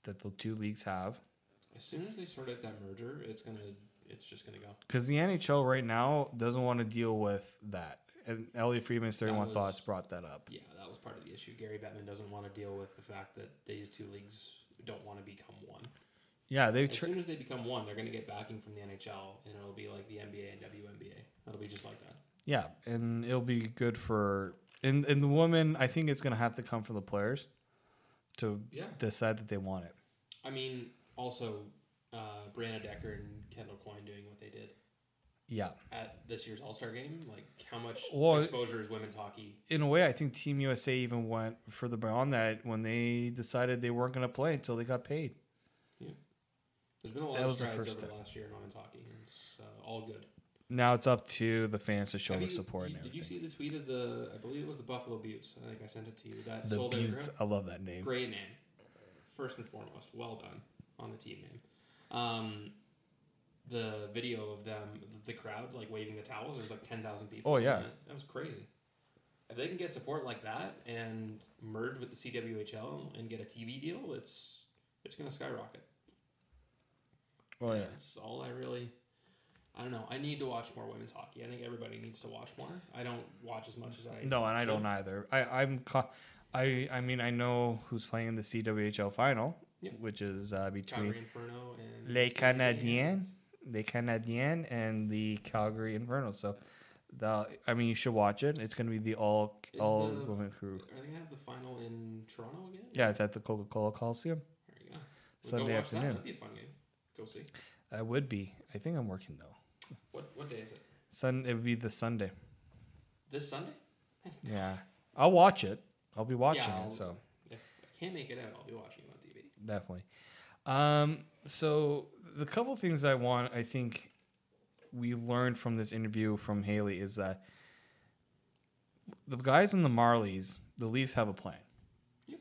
that the two leagues have. As soon as they sort out that merger, it's gonna, it's just gonna go. Because the NHL right now doesn't want to deal with that, and Elliotte Friedman's Thirty One was- Thoughts brought that up. Yeah, that was part of the issue. Gary Bettman doesn't want to deal with the fact that these two leagues don't want to become one. Yeah, they. As Tr- soon as they become one, they're going to get backing from the NHL, and it'll be like the NBA and WNBA. It'll be just like that. yeah, and it'll be good for and and the woman. I think it's gonna have to come from the players to Yeah. decide that they want it. I mean, also, uh, Brianna Decker and Kendall Coyne doing what they did Yeah. at this year's All Star game. Like, how much Well, exposure is women's hockey? in a way, I think Team USA even went further beyond that when they decided they weren't going to play until they got paid. Yeah. There's been a lot That of strides first over the last year in women's hockey, it's uh, all good. Now it's up to the fans to show the support you- Did you see the tweet of the? I believe it was the Buffalo Beauts. I think I sent it to you. That The sold Beauts. I love that name. Great name. First and foremost, well done on the team name. Um, the video of them, the crowd like waving the towels. There's like ten thousand people. Oh, yeah. it. that was crazy. If they can get support like that and merge with the CWHL and get a TV deal, it's it's gonna skyrocket. Oh yeah. That's all I really. I don't know. I need to watch more women's hockey. I think everybody needs to watch more. I don't watch as much as I. No, and I don't either. I I'm I I mean I know who's playing in the CWHL final, Which is uh, between Calgary Inferno and Les Canadiennes. Les Canadiennes, and the Calgary Inferno. So, the I mean you should watch it. It's going to be the all Is all the- women crew. Are they gonna have the final in Toronto again? Yeah, it's at the Coca Cola Coliseum. There you go. We'll Sunday go afternoon. That. That'd be a fun game. Go see. I would be. I think I'm working though. What what day is it? Sun. It would be the Sunday. This Sunday? Yeah, I'll watch it. I'll be watching Yeah, it. So If I can't make it out, I'll be watching it. Definitely. Um. So the couple things I want, I think, we learned from this interview from Hailey is that the guys in the Marlies, the Leafs have a plan, Yep.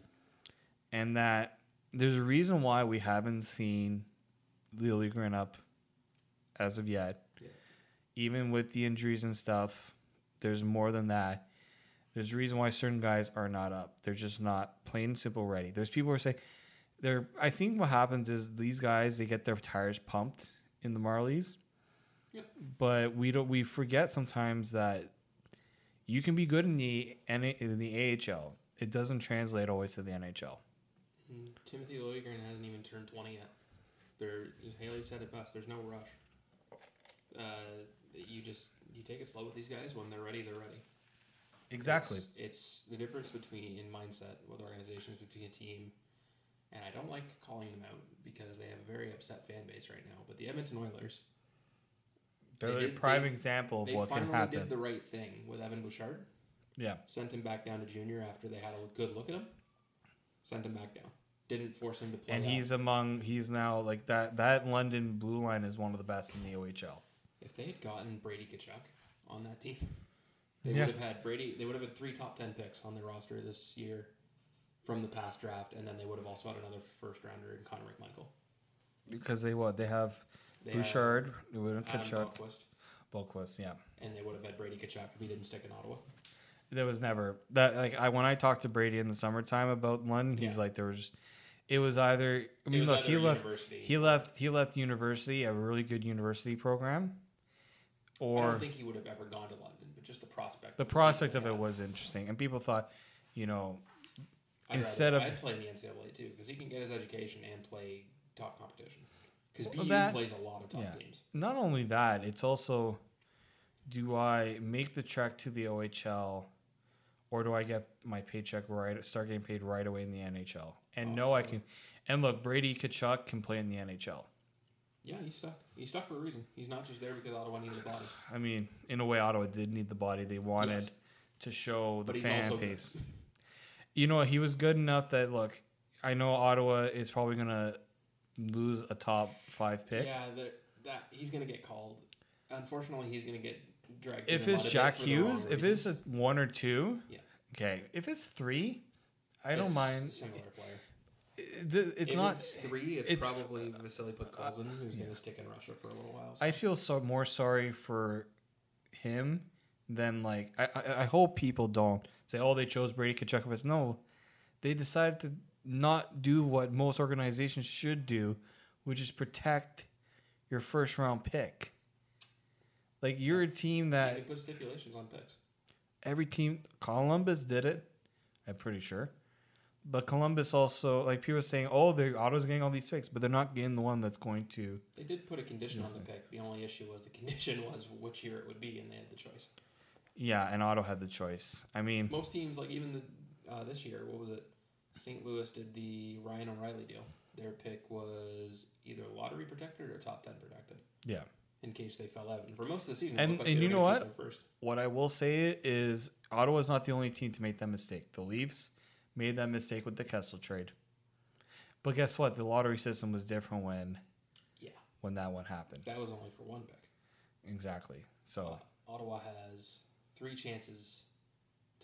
and that there's a reason why we haven't seen Liljegren up as of yet. Yeah. Even with the injuries and stuff, there's more than that. There's a reason why certain guys are not up. They're just not plain and simple ready. There's people who are saying they're I think what happens is these guys they get their tires pumped in the Marlies. Yep. But we don't we forget sometimes that you can be good in the in the AHL it doesn't translate always to the NHL. Mm, Timothy Liljegren hasn't even turned 20 yet. There, Hailey said it best. There's no rush. Uh, you just you take it slow with these guys. When they're ready, they're ready. Exactly. It's, it's the difference between in mindset with organizations between a team, and I don't like calling them out because they have a very upset fan base right now. But the Edmonton Oilers, They're they a did- prime they- example of what can finally happen. did the right thing with Evan Bouchard. yeah. Sent him back down to junior after they had a good look at him. Sent him back down. Didn't force him to play. And out. he's among he's now like that that London blue line is one of the best in the OHL. If they had gotten Brady Tkachuk on that team, they Yeah. would have had Brady. They would have had three top ten picks on their roster this year from the past draft, and then they would have also had another first rounder in Connor McMichael. Because they what? They have They Bouchard, they would have Tkachuk, Dahlquist, Boqvist, yeah. and they would have had Brady Tkachuk if he didn't stick in Ottawa. There was never that like I when I talked to Brady in the summertime about London, he's Yeah. like there was it was either I mean look he left university he left he left university a really good university program I or don't think he would have ever gone to London, but just the prospect. the prospect of it was interesting and people thought you know I'd instead rather, of- I'd play in the NCAA too because he can get his education and play top competition. Because Well, BU that- plays a lot of top yeah. games. not only that it's also do I make the trek to the OHL or do I get my paycheck right start getting paid right away in the NHL and Oh, no I can and look Brady Tkachuk can play in the NHL Yeah, he's stuck. He's stuck for a reason. He's not just there because Ottawa needed a body. I mean, in a way, Ottawa did need the body. They wanted Yes. to show the But fan base. You know, he was good enough that look. I know Ottawa is probably gonna lose a top five pick. Yeah, that that he's gonna get called. Unfortunately, he's gonna get dragged. if it's Jack Hughes, if it's a one or two, Yeah. okay. If it's three, I don't mind. similar player. It- It's if not. it's three. It's, it's- probably Vasily Podkolzin, who's gonna stick in Russia for a little while. so- I feel so more sorry for him than like I, I I hope people don't say oh they chose Brady Tkachuk. No, they decided to not do what most organizations should do, which is protect your first round pick. Like you're a team they that can put stipulations on picks. every team Columbus did it, I'm pretty sure. But Columbus also like people are saying, oh, the Ottawa's getting all these picks, but they're not getting the one that's going to They did put a condition on the pick. The only issue was the condition was which year it would be, and they had the choice. Yeah, and Otto had the choice. I mean, Most teams, like even the uh, this year, what was it? St. Louis did the Ryan O'Reilly deal. Their pick was either lottery protected or top ten protected yeah. in case they fell out. And for most of the season, And- like and you know what? What I will say is Ottawa's not the only team to make that mistake. The Leafs made that mistake with the Kessel trade. But guess what? The lottery system was different when Yeah, when that one happened. that was only for one pick. Exactly. So Uh, Ottawa has three chances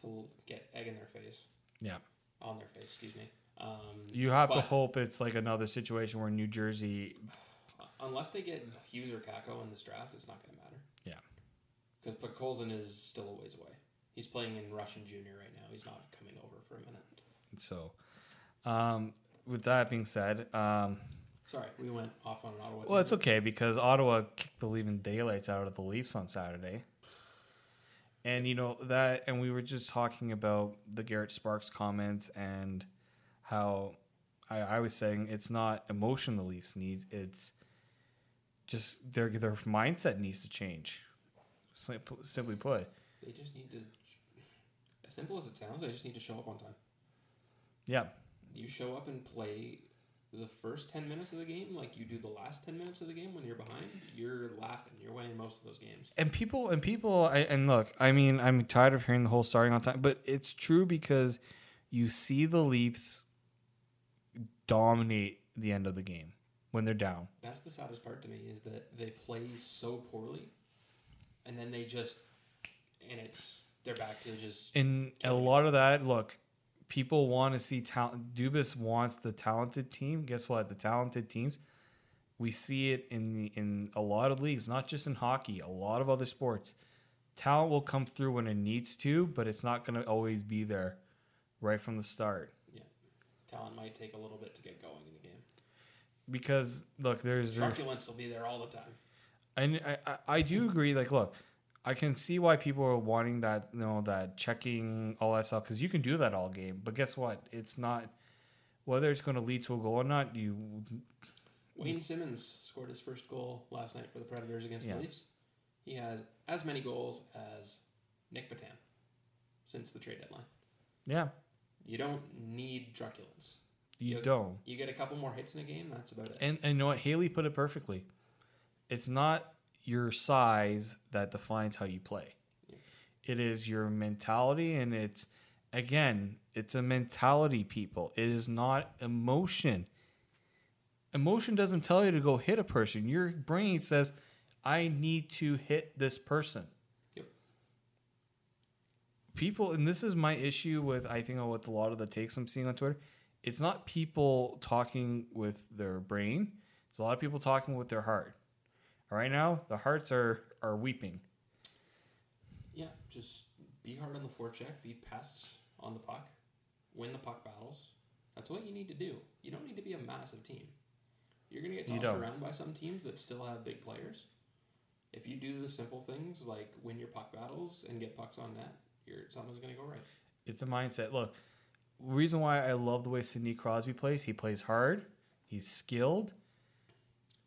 to get egg in their face, yeah. on their face. Excuse me. Um, You have to hope it's like another situation where New Jersey unless they get Hughes or Kakko in this draft, it's not going to matter. Yeah. Because Podkolzin is still a ways away. He's playing in Russian junior right now. He's not coming over for a minute. So um with that being said, um Sorry, we went off on an Ottawa. well it's okay because Ottawa kicked the leaving daylights out of the Leafs on Saturday. And you know that and we were just talking about the Garret Sparks comments and how I, I was saying it's not emotion the Leafs need, it's just their their mindset needs to change. Simply put. They just need to, as simple as it sounds, they just need to show up on time. Yeah. You show up and play the first 10 minutes of the game like you do the last 10 minutes of the game when you're behind, you're laughing. You're winning most of those games. And people and people I, and look, I mean, I'm tired of hearing the whole starting on time, but it's true because you see the Leafs dominate the end of the game when they're down. That's the saddest part to me is that they play so poorly and then they just, and it's, they're back to just, And a lot of that, look, people want to see talent. Dubas wants the talented team. Guess what? The talented teams, we see it in the, in a lot of leagues, not just in hockey, a lot of other sports. Talent will come through when it needs to, but it's not going to always be there right from the start. yeah, talent might take a little bit to get going in the game. because look, there's, Truculence will be there all the time. and I, I I do agree. Like, look, I can see why people are wanting that, you know, that checking all that stuff because you can do that all game. But guess what? It's not whether it's going to lead to a goal or not. You Wayne Simmonds scored his first goal last night for the Predators against Yeah. the Leafs. He has as many goals as Nic Petan since the trade deadline. yeah, You don't need truculence. you You- don't. You get a couple more hits in a game, that's about it. And and you know what? Hailey put it perfectly. It's not your size that defines how you play. It is your mentality, and it's again, it's a mentality. People, it is not emotion. Emotion doesn't tell you to go hit a person. Your brain says, "I need to hit this person." Yep. People, and this is my issue with I think with a lot of the takes I'm seeing on Twitter. It's not people talking with their brain. It's a lot of people talking with their heart. Right now, the hearts are are weeping. Yeah, just be hard on the forecheck, be pests on the puck, win the puck battles. That's what you need to do. You don't need to be a massive team. You're going to get tossed around by some teams that still have big players. If you do the simple things like win your puck battles and get pucks on net, you're, something's going to go right. It's a mindset. Look, reason why I love the way Sidney Crosby plays. He plays hard. He's skilled.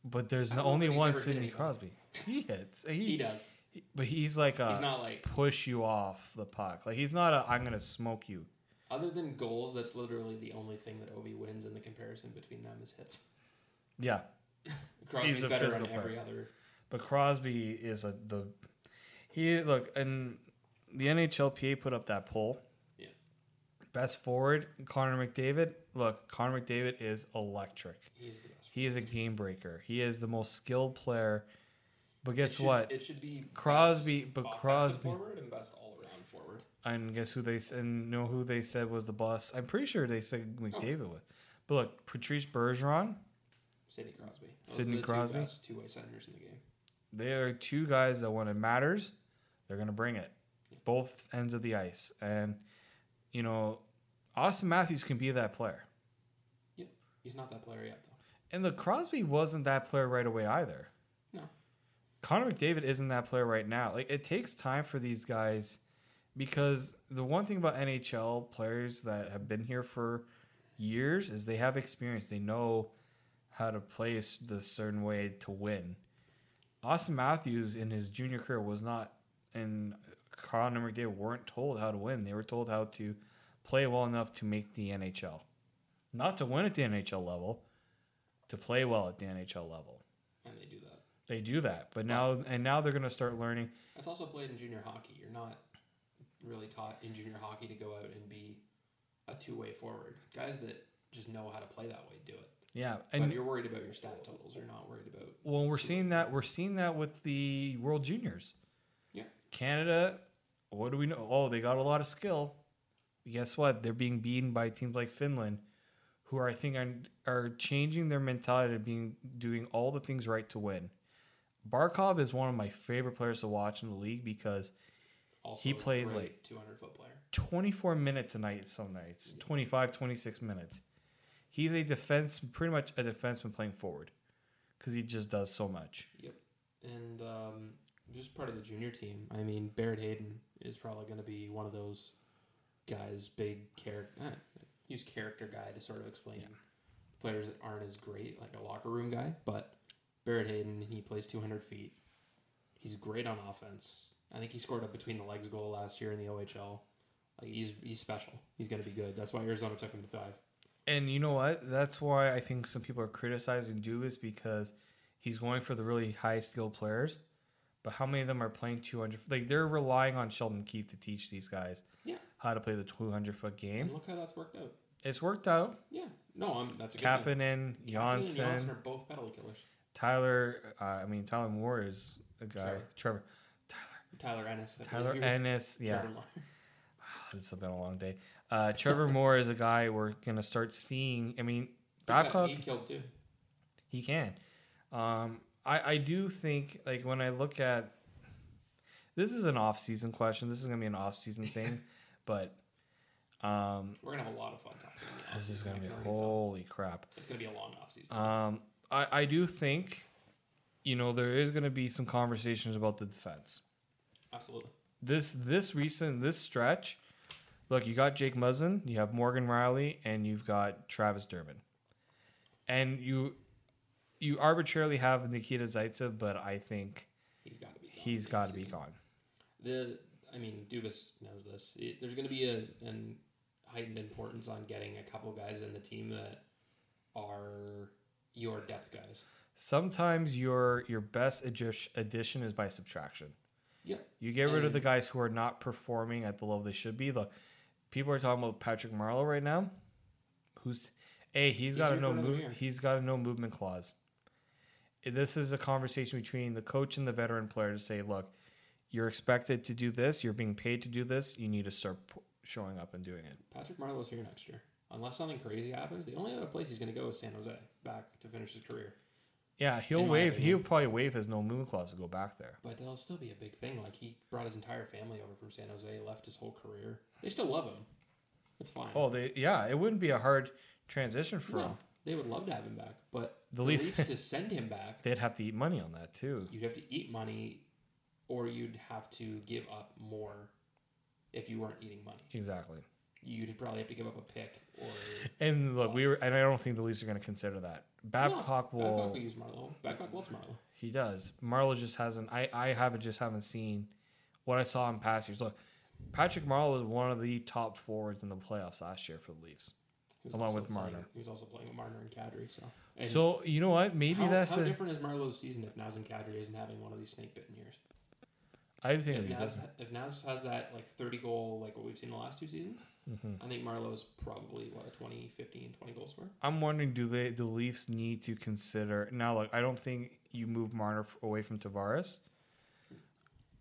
But there's no only one Sidney. Crosby. He hits. He, He does. But he's like a He's not like push you off the puck. Like he's not a I'm gonna smoke you. other than goals. That's literally the only thing that Ovi wins, and the comparison between them is hits. Yeah. Crosby's He's a better on every player. other. But Crosby is a the he look and the NHLPA put up that poll. Yeah. Best forward, Connor McDavid. Look, Connor McDavid is electric. He's the. He is a game breaker. He is the most skilled player. But It guess should- what? It should be Crosby- but Crosby- forward and best all around forward. and guess who they and know who they said was the boss. I'm pretty sure they said oh. McDavid was. But look, Patrice Bergeron. Sidney Crosby. Those Sidney the Crosby? Two best two-way centers in the game. They are two guys that when it matters, they're gonna bring it, both ends of the ice. And you know, Auston Matthews can be that player. Yeah, he's not that player yet though. And the Crosby wasn't that player right away either. No. Connor McDavid isn't that player right now. Like it takes time for these guys because the one thing about NHL players that have been here for years is they have experience. They know how to play the certain way to win. Auston Matthews in his junior career was not, and Connor McDavid weren't told how to win. They were told how to play well enough to make the NHL, not to win at the NHL level, to play well at the NHL level. And they do that. They do that, but now and now they're going to start learning. That's also played in junior hockey. You're not really taught in junior hockey to go out and be a two-way forward. Guys that just know how to play that way do it. Yeah, but and you're worried about your stat totals. You're not worried about. well, we're seeing that we're seeing that with the World Juniors. Yeah. Canada, what do we know? Oh, they got a lot of skill. Guess what? They're being beaten by teams like Finland, who are I think are, are changing their mentality to being doing all the things right to win. Barkov is one of my favorite players to watch in the league because Also, He plays like- 200 foot player. 24 minutes a night some nights 25 26 minutes he's a defense pretty much a defenseman playing forward because he just does so much Yep. And um, just part of the junior team. I mean, Barrett Hayton is probably going to be one of those guys, big character. Use character guy to sort of explain players that aren't as great, like a locker room guy. But Barrett Hayton, he plays 200 feet. He's great on offense. I think he scored a between the legs goal last year in the OHL. Like he's he's special. He's going to be good. That's why Arizona took him to five. and you know what that's why i think some people are criticizing Dubas because he's going for the really high skilled players but how many of them are playing 200 like they're relying on sheldon Keefe to teach these guys Yeah. How to play the 200 foot game And look how that's worked out. it's worked out Yeah. No, I'm, that's a good thing. Kapanen, Kapanen and Johnsson, Johnsson are both penalty killers. Tyler. Uh, I mean, Tyler Moore is a guy. Trevor. Trevor. Tyler Ennis. I Tyler you were- Ennis. Yeah, Trevor Moore. it's been a long day. Uh, Trevor Moore is a guy we're gonna start seeing. I mean, Babcock, He killed too. he can. Um, I I do think like when I look at this is an off season question. This is gonna be an off season thing, but um, We're gonna have a lot of fun talking. In this is gonna I be already tell. holy crap. It's gonna be a long off season. Um, I, I do think, you know, there is to be some conversations about the defense. Absolutely. this this recent this stretch, look, you got Jake Muzzin, you have Morgan Rielly, and you've got Travis Dermott, and you you arbitrarily have Nikita Zaitsev, but I think He's got to be. gone he's at the end got to be gone. The I mean, Dubas knows this. It, there's going to be a an heightened importance on getting a couple guys in the team that are your depth guys. Sometimes your your best addition is by subtraction. Yep. You get rid of the guys who are not performing at the level they should be. The people are talking about Patrick Marleau right now. Who's a he's He's got a no move, he's got a no movement clause. This is a conversation between the coach and the veteran player to say, look, you're expected to do this. You're being paid to do this. You need to start p- showing up and doing it. Patrick Marleau's here next year. Unless something crazy happens, the only other place he's going to go is San Jose, back to finish his career. Yeah, he'll In my waive. opinion. He'll probably waive his no movement clause to go back there. But that'll still be a big thing. Like he brought his entire family over from San Jose, left his whole career. They still love him. It's fine. Oh, they yeah, it wouldn't be a hard transition for him. no, they would love to have him back, but The the Leafs- Leafs, to send him back, They'd have to eat money on that too. you'd have to eat money, or you'd have to give up more if you weren't eating money. Exactly. You'd probably have to give up a pick or. And look, we were, and I don't think the Leafs are going to consider that. Babcock no, will. Babcock will use Marleau. Babcock loves Marleau. He does. Marleau just hasn't. I I haven't just haven't seen what I saw in past years. Look, Patrick Marleau was one of the top forwards in the playoffs last year for the Leafs. Along with playing- Marner. He was also playing with Marner and Kadri. So. And So you know what? Maybe how, that's how a. different is Marleau's season if Nazem Kadri isn't having one of these snake bitten years? I think If it'd Naz, if Naz has that like 30 goal, like what we've seen the last two seasons, Mm-hmm. I think Marleau's probably what a 20, 15, 20 goal scorer. I'm wondering, do they the Leafs need to consider now? Look, I don't think you move Marner away from Tavares,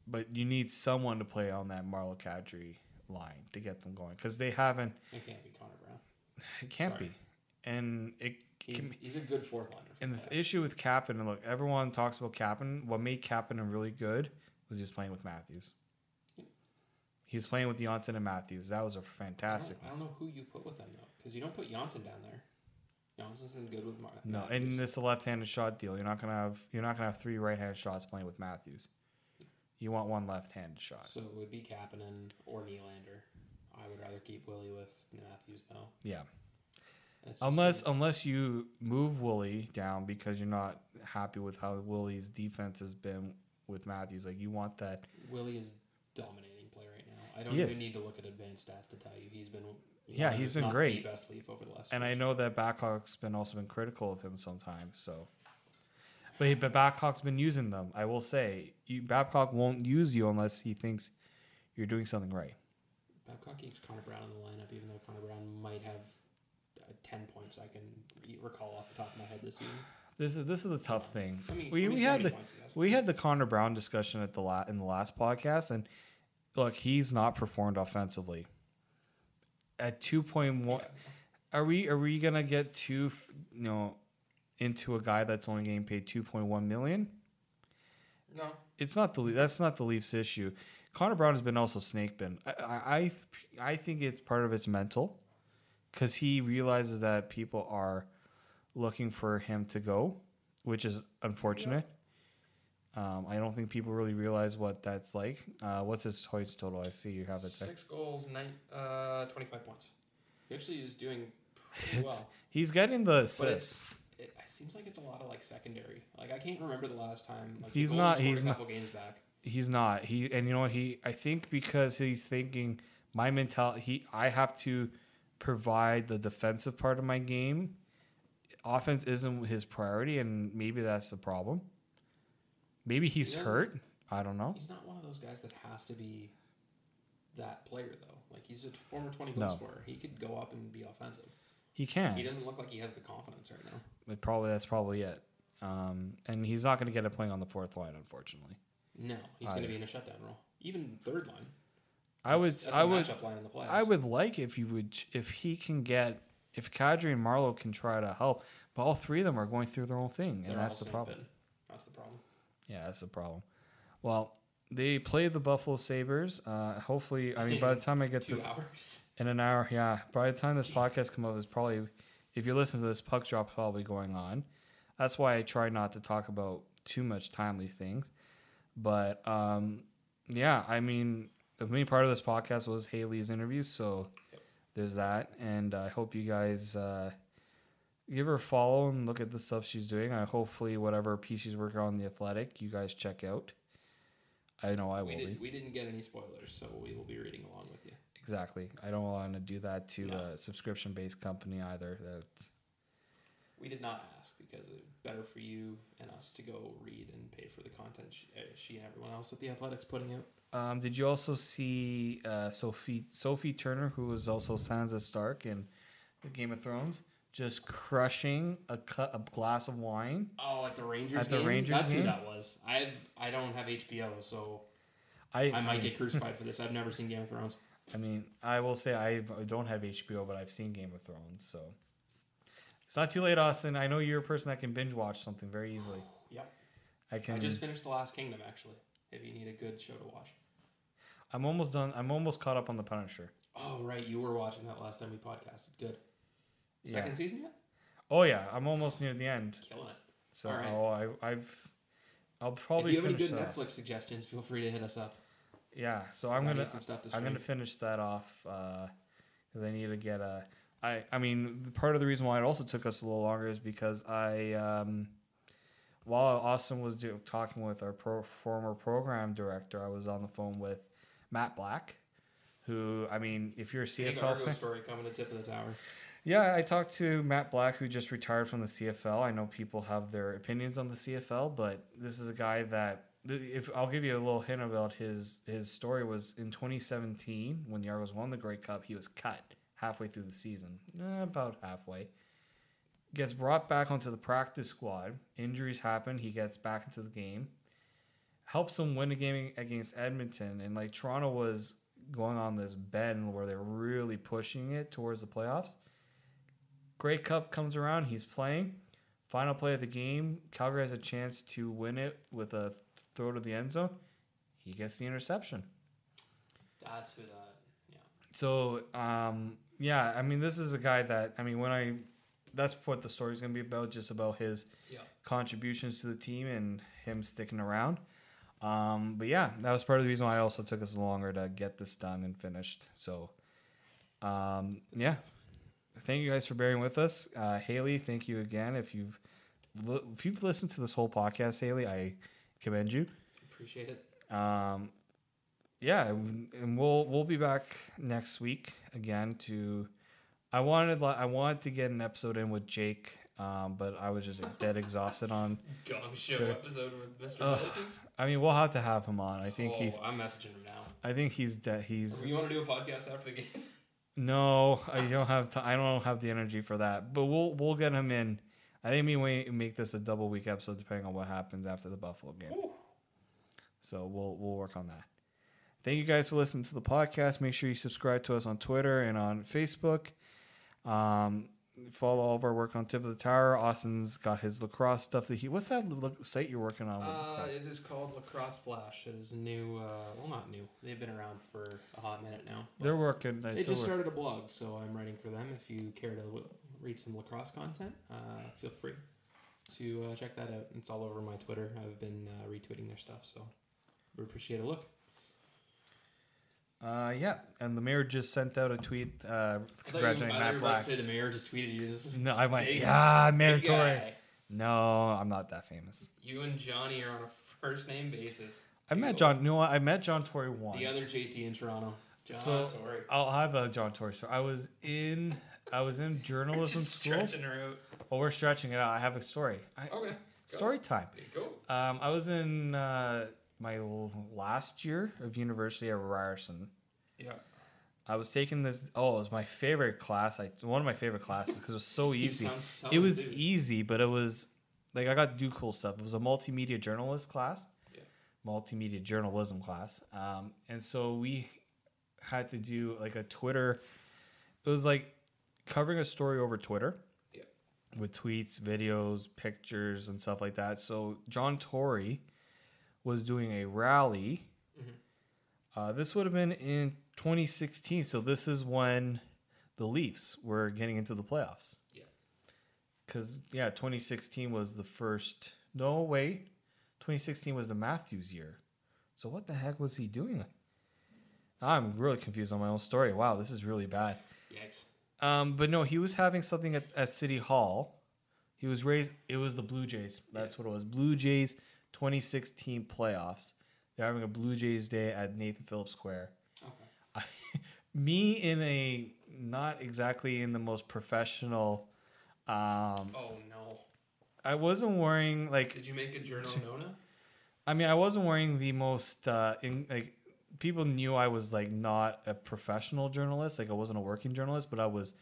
but you need someone to play on that Marleau Kadri line to get them going because they haven't. It can't be Connor Brown. It can't Sorry. be, and it He's, can. he's a good fourth liner. And the the playoffs. issue with Kapanen, and look, everyone talks about Kapanen. What made Kapanen really good was he was playing with Matthews. He was playing with Johnsson and Matthews. That was a fantastic. don't, I don't know who you put with them though, because you don't put Johnsson down there. Johnsson's been good with Mar- No, Matthews. and it's a left-handed shot deal. You're not gonna have you're not gonna have three right-handed shots playing with Matthews. You want one left-handed shot. so it would be Kapanen or Nylander. I would rather keep Willie with Matthews though. Yeah. Unless a- unless you move Wooly down because you're not happy with how Wooly's defense has been with Matthews. Like you want that Willie is dominating play right now. I don't He even is. need to look at advanced stats to tell you he's been. Yeah, he's been not great. The best Leaf over the last. And I know that Babcock's been also been critical of him sometimes. So, but he, but Babcock's been using them. I will say, you, Babcock won't use you unless he thinks you're doing something right. Babcock keeps Connor Brown in the lineup, even though Connor Brown might have uh, ten points I can recall off the top of my head this season. This is this is the tough thing. I mean, we we had the we had the Connor Brown discussion at the la- in the last podcast, and look, he's not performed offensively. At two point one, are we are we gonna get two, f- you know, into a guy that's only getting paid two point one million? No, it's not the that's not the Leafs issue. Connor Brown has been also snake bitten. I I I, I think it's part of it's mental, because he realizes that people are looking for him to go, which is unfortunate. Um, I don't think people really realize what that's like. Uh, what's his points total? I see you have it there. six goals, nine, uh, twenty-five points. He actually is doing pretty well. He's getting the assists. it, it seems like it's a lot of like secondary. Like I can't remember the last time. Like He's not- he's a not- couple games back. He's not. He and you know he. I think because he's thinking my mentality. He I have to provide the defensive part of my game. Offense isn't his priority, and maybe that's the problem. Maybe he's doesn't- hurt. I don't know. He's not one of those guys that has to be that player though. Like he's a former twenty goal No. scorer. He could go up and be offensive. He can. He doesn't look like he has the confidence right now. But probably that's probably it. Um, and he's not going to get a playing on the fourth line, unfortunately. No, he's going to be in a shutdown role. Even third line. I would. That's- that's I would. line in the. I would like if you would if he can get if Kadri and Marleau can try to help, but all three of them are going through their own thing, They're and that's the problem. That's the problem. Yeah, that's the problem. Well, they play the Buffalo Sabres. Uh, hopefully, I mean, by the time I get Two this hours. in an hour, yeah, by the time this podcast comes out, is probably if you listen to this, puck drop probably going on. That's why I try not to talk about too much timely things. But um, yeah, I mean, the main part of this podcast was Hailey's interview, so there's that. And I hope you guys uh, give her a follow and look at the stuff she's doing. I hopefully whatever piece she's working on the athletic, you guys check out. I know I will We, be. did, we didn't get any spoilers, so we will be reading along with you. Exactly. I don't want to do that to No. a subscription based company either. That's We did not ask because it's better for you and us to go read and pay for the content she, uh, she and everyone else at the Athletics putting out. Um, did you also see uh, Sophie Sophie Turner, who was also Sansa Stark in the Game of Thrones, just crushing a cut a glass of wine? Oh, at the Rangers At the game? Rangers That's game? who that was. I've I don't have HBO, so I I might mean, get crucified for this. I've never seen Game of Thrones. I mean, I will say I I don't have HBO, but I've seen Game of Thrones, so it's not too late, Austin. I know you're a person that can binge watch something very easily. Yep. I can. I just finished The Last Kingdom actually. If you need a good show to watch. I'm almost done. I'm almost caught up on the Punisher. Oh right, you were watching that last time we podcasted. Good. Second Yeah. season yet? Oh yeah, I'm almost near the end. Killing it. So All right. oh, I, I've. I'll probably if you have any good that off. Netflix suggestions, feel free to hit us up. Yeah, so I'm gonna some stuff to I'm gonna finish that off uh, because I need to get a. I I mean part of the reason why it also took us a little longer is because I um, while Austin was do, talking with our pro, former program director, I was on the phone with Matt Black, who I mean if you're a CFL fan, story coming to tip of the tower. yeah, I talked to Matt Black, who just retired from the CFL. I know people have their opinions on the CFL, but this is a guy that, if I'll give you a little hint about his his story, was in 2017 when the Argos won the Grey Cup, he was cut halfway through the season, eh, about halfway. Gets brought back onto the practice squad. Injuries happen. He gets back into the game. Helps them win a game against Edmonton, and like Toronto was going on this bend where they're really pushing it towards the playoffs. Grey Cup comes around, he's playing. Final play of the game, Calgary has a chance to win it with a throw to the end zone. He gets the interception. That's who that. Yeah. So, um, yeah, I mean, this is a guy that, I mean, when I, that's what the story's going to be about, just about his Yeah. contributions to the team and him sticking around. Um, but yeah, that was part of the reason why it also took us longer to get this done and finished. So, um, yeah, thank you guys for bearing with us. Uh, Hailey, thank you again. If you've li- if you've listened to this whole podcast, Hailey, I commend you. Appreciate it. Um, yeah, and we'll we'll be back next week again to. I wanted I wanted to get an episode in with Jake, um, but I was just dead exhausted on. Gong show Sure. episode with. Ugh. Pelican. I mean, we'll have to have him on. I think oh, he's. I'm messaging him now. I think he's dead. he's. You want to do a podcast after the game? No, I don't have time. I don't have the energy for that. But we'll we'll get him in. I think we may make this a double week episode depending on what happens after the Buffalo game. So we'll we'll work on that. Thank you guys for listening to the podcast. Make sure you subscribe to us on Twitter and on Facebook. Um, follow all of our work on Tip of the Tower. Austin's got his lacrosse stuff that he. What's that site you're working on? Uh, it is called Lacrosse Flash. It is new, uh, well, not new. They've been around for a hot minute now. They're working. They just over- started a blog, so I'm writing for them. If you care to read some lacrosse content, uh, feel free to uh, check that out. It's all over my Twitter. I've been uh, retweeting their stuff, so we appreciate a look. Uh, yeah, and the mayor just sent out a tweet uh, I thought you, I congratulating Matt Black. say the mayor just tweeted you. This No, I went. big- Yeah, Mayor Tory. No, I'm not that famous. You and Johnny are on a first name basis. I met You- John. No, I met John Tory once. The other JT in Toronto, John so Tory. I'll have a John Tory story. I was in. I was in journalism Just school. stretching her out. Well, we're stretching it out. I have a story. I, Okay. Story time. Go. Um, I was in uh, my last year of university at Ryerson. Yeah. I was taking this. Oh, it was my favorite class. I one of my favorite classes because it was so easy. it was easy, but it was like I got to do cool stuff. It was a multimedia journalist class, Yeah. multimedia journalism class, um, and so we had to do like a Twitter. It was like covering a story over Twitter Yeah. with tweets, videos, pictures, and stuff like that. So John Tory was doing a rally. Uh, this would have been in 2016. So this is when the Leafs were getting into the playoffs. Yeah. Because yeah, 2016 was the first. No wait, 2016 was the Matthews year. So what the heck was he doing? I'm really confused on my own story. Wow, this is really bad. Yikes. Um, but no, he was having something at, at City Hall. He was raised. It was the Blue Jays. That's what it was. Blue Jays 2016 playoffs. They're having a Blue Jays day at Nathan Phillips Square. Okay. Me in a not exactly in the most professional. Um, Oh no. I wasn't wearing like Did you make a journal Nona? I mean, I wasn't wearing the most uh, in like people knew I was like not a professional journalist. Like I wasn't a working journalist, but I was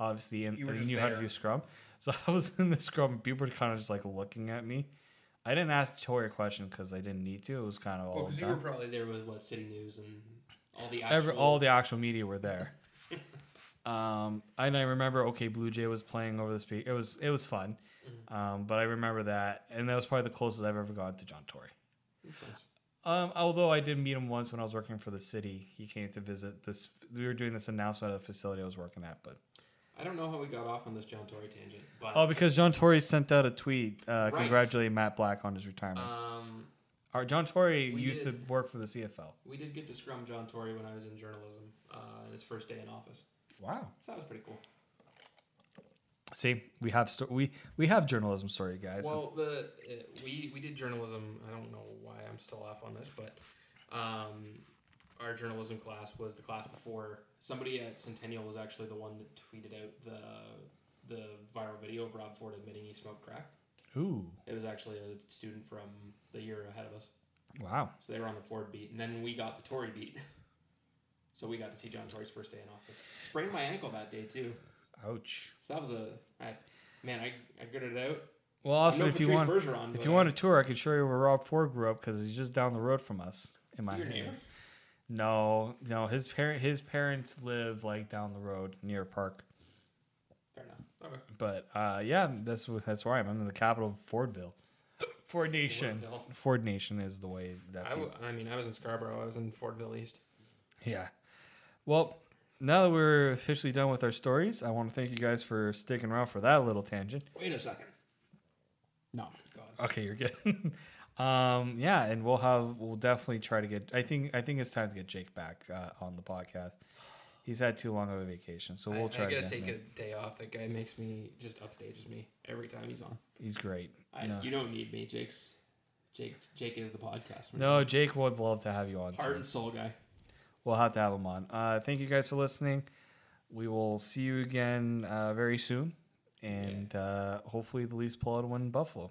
obviously in. You were I just knew how to do Scrum, so I was in the Scrum. People were kind of just like looking at me. I didn't ask Tory a question because I didn't need to. It was kind of all Well, because you were probably there with what City News and all the actual. Every, all the actual media were there. um, and I remember, okay, Blue Jay was playing over the speak. It was it was fun, Mm-hmm. um, but I remember that, and that was probably the closest I've ever gone to John Tory. Um, although I did meet him once when I was working for the city, he came to visit this. We were doing this announcement at a facility I was working at, but I don't know how we got off on this John Tory tangent, but oh, because John Tory sent out a tweet uh, Right. congratulating Matt Black on his retirement. um, Our John Tory we used to work for the CFL. we did get to scrum John Tory when I was in journalism, uh, his first day in office. Wow. So that was pretty cool. See, we have sto- we we have journalism story, guys. Well, the uh, we we did journalism. I don't know why I'm still off on this, but um, our journalism class was the class before. Somebody at Centennial was actually the one that tweeted out the the viral video of Rob Ford admitting he smoked crack. Ooh, It was actually a student from the year ahead of us, wow. so they were on the Ford beat, and then we got the Tory beat. So we got to see John Tory's first day in office. Sprained my ankle that day too. Ouch. So that was a I, man. I I gritted it out. Well, also, if you want, Bergeron, if you I- want a tour, I can show you where Rob Ford grew up because he's just down the road from us. In my your neighbor? No, no, his parent his parents live like down the road near a park. Fair enough. Okay. But uh, yeah, that's that's where I am. I'm in the capital of Fordville. Ford Nation. Fordville. Ford Nation is the way that. I, w- I mean, I was in Scarborough. I was in Fordville East. yeah. Well, now that we're officially done with our stories, I want to thank you guys for sticking around for that little tangent. Wait a second. No. Okay, you're good. um, yeah, and we'll have we'll definitely try to get. I think I think it's time to get Jake back uh, on the podcast. He's had too long of a vacation, so we'll I, try. I to gotta get him take in. a day off. That guy makes me just upstages me every time he's on. He's great. I, No. You don't need me, Jake's. Jake, Jake is the podcast. No. Jake would love to have you on. heart too. and soul guy. We'll have to have him on. Uh, thank you guys for listening. We will see you again uh, very soon, and uh, hopefully the Leafs pull out a win in Buffalo.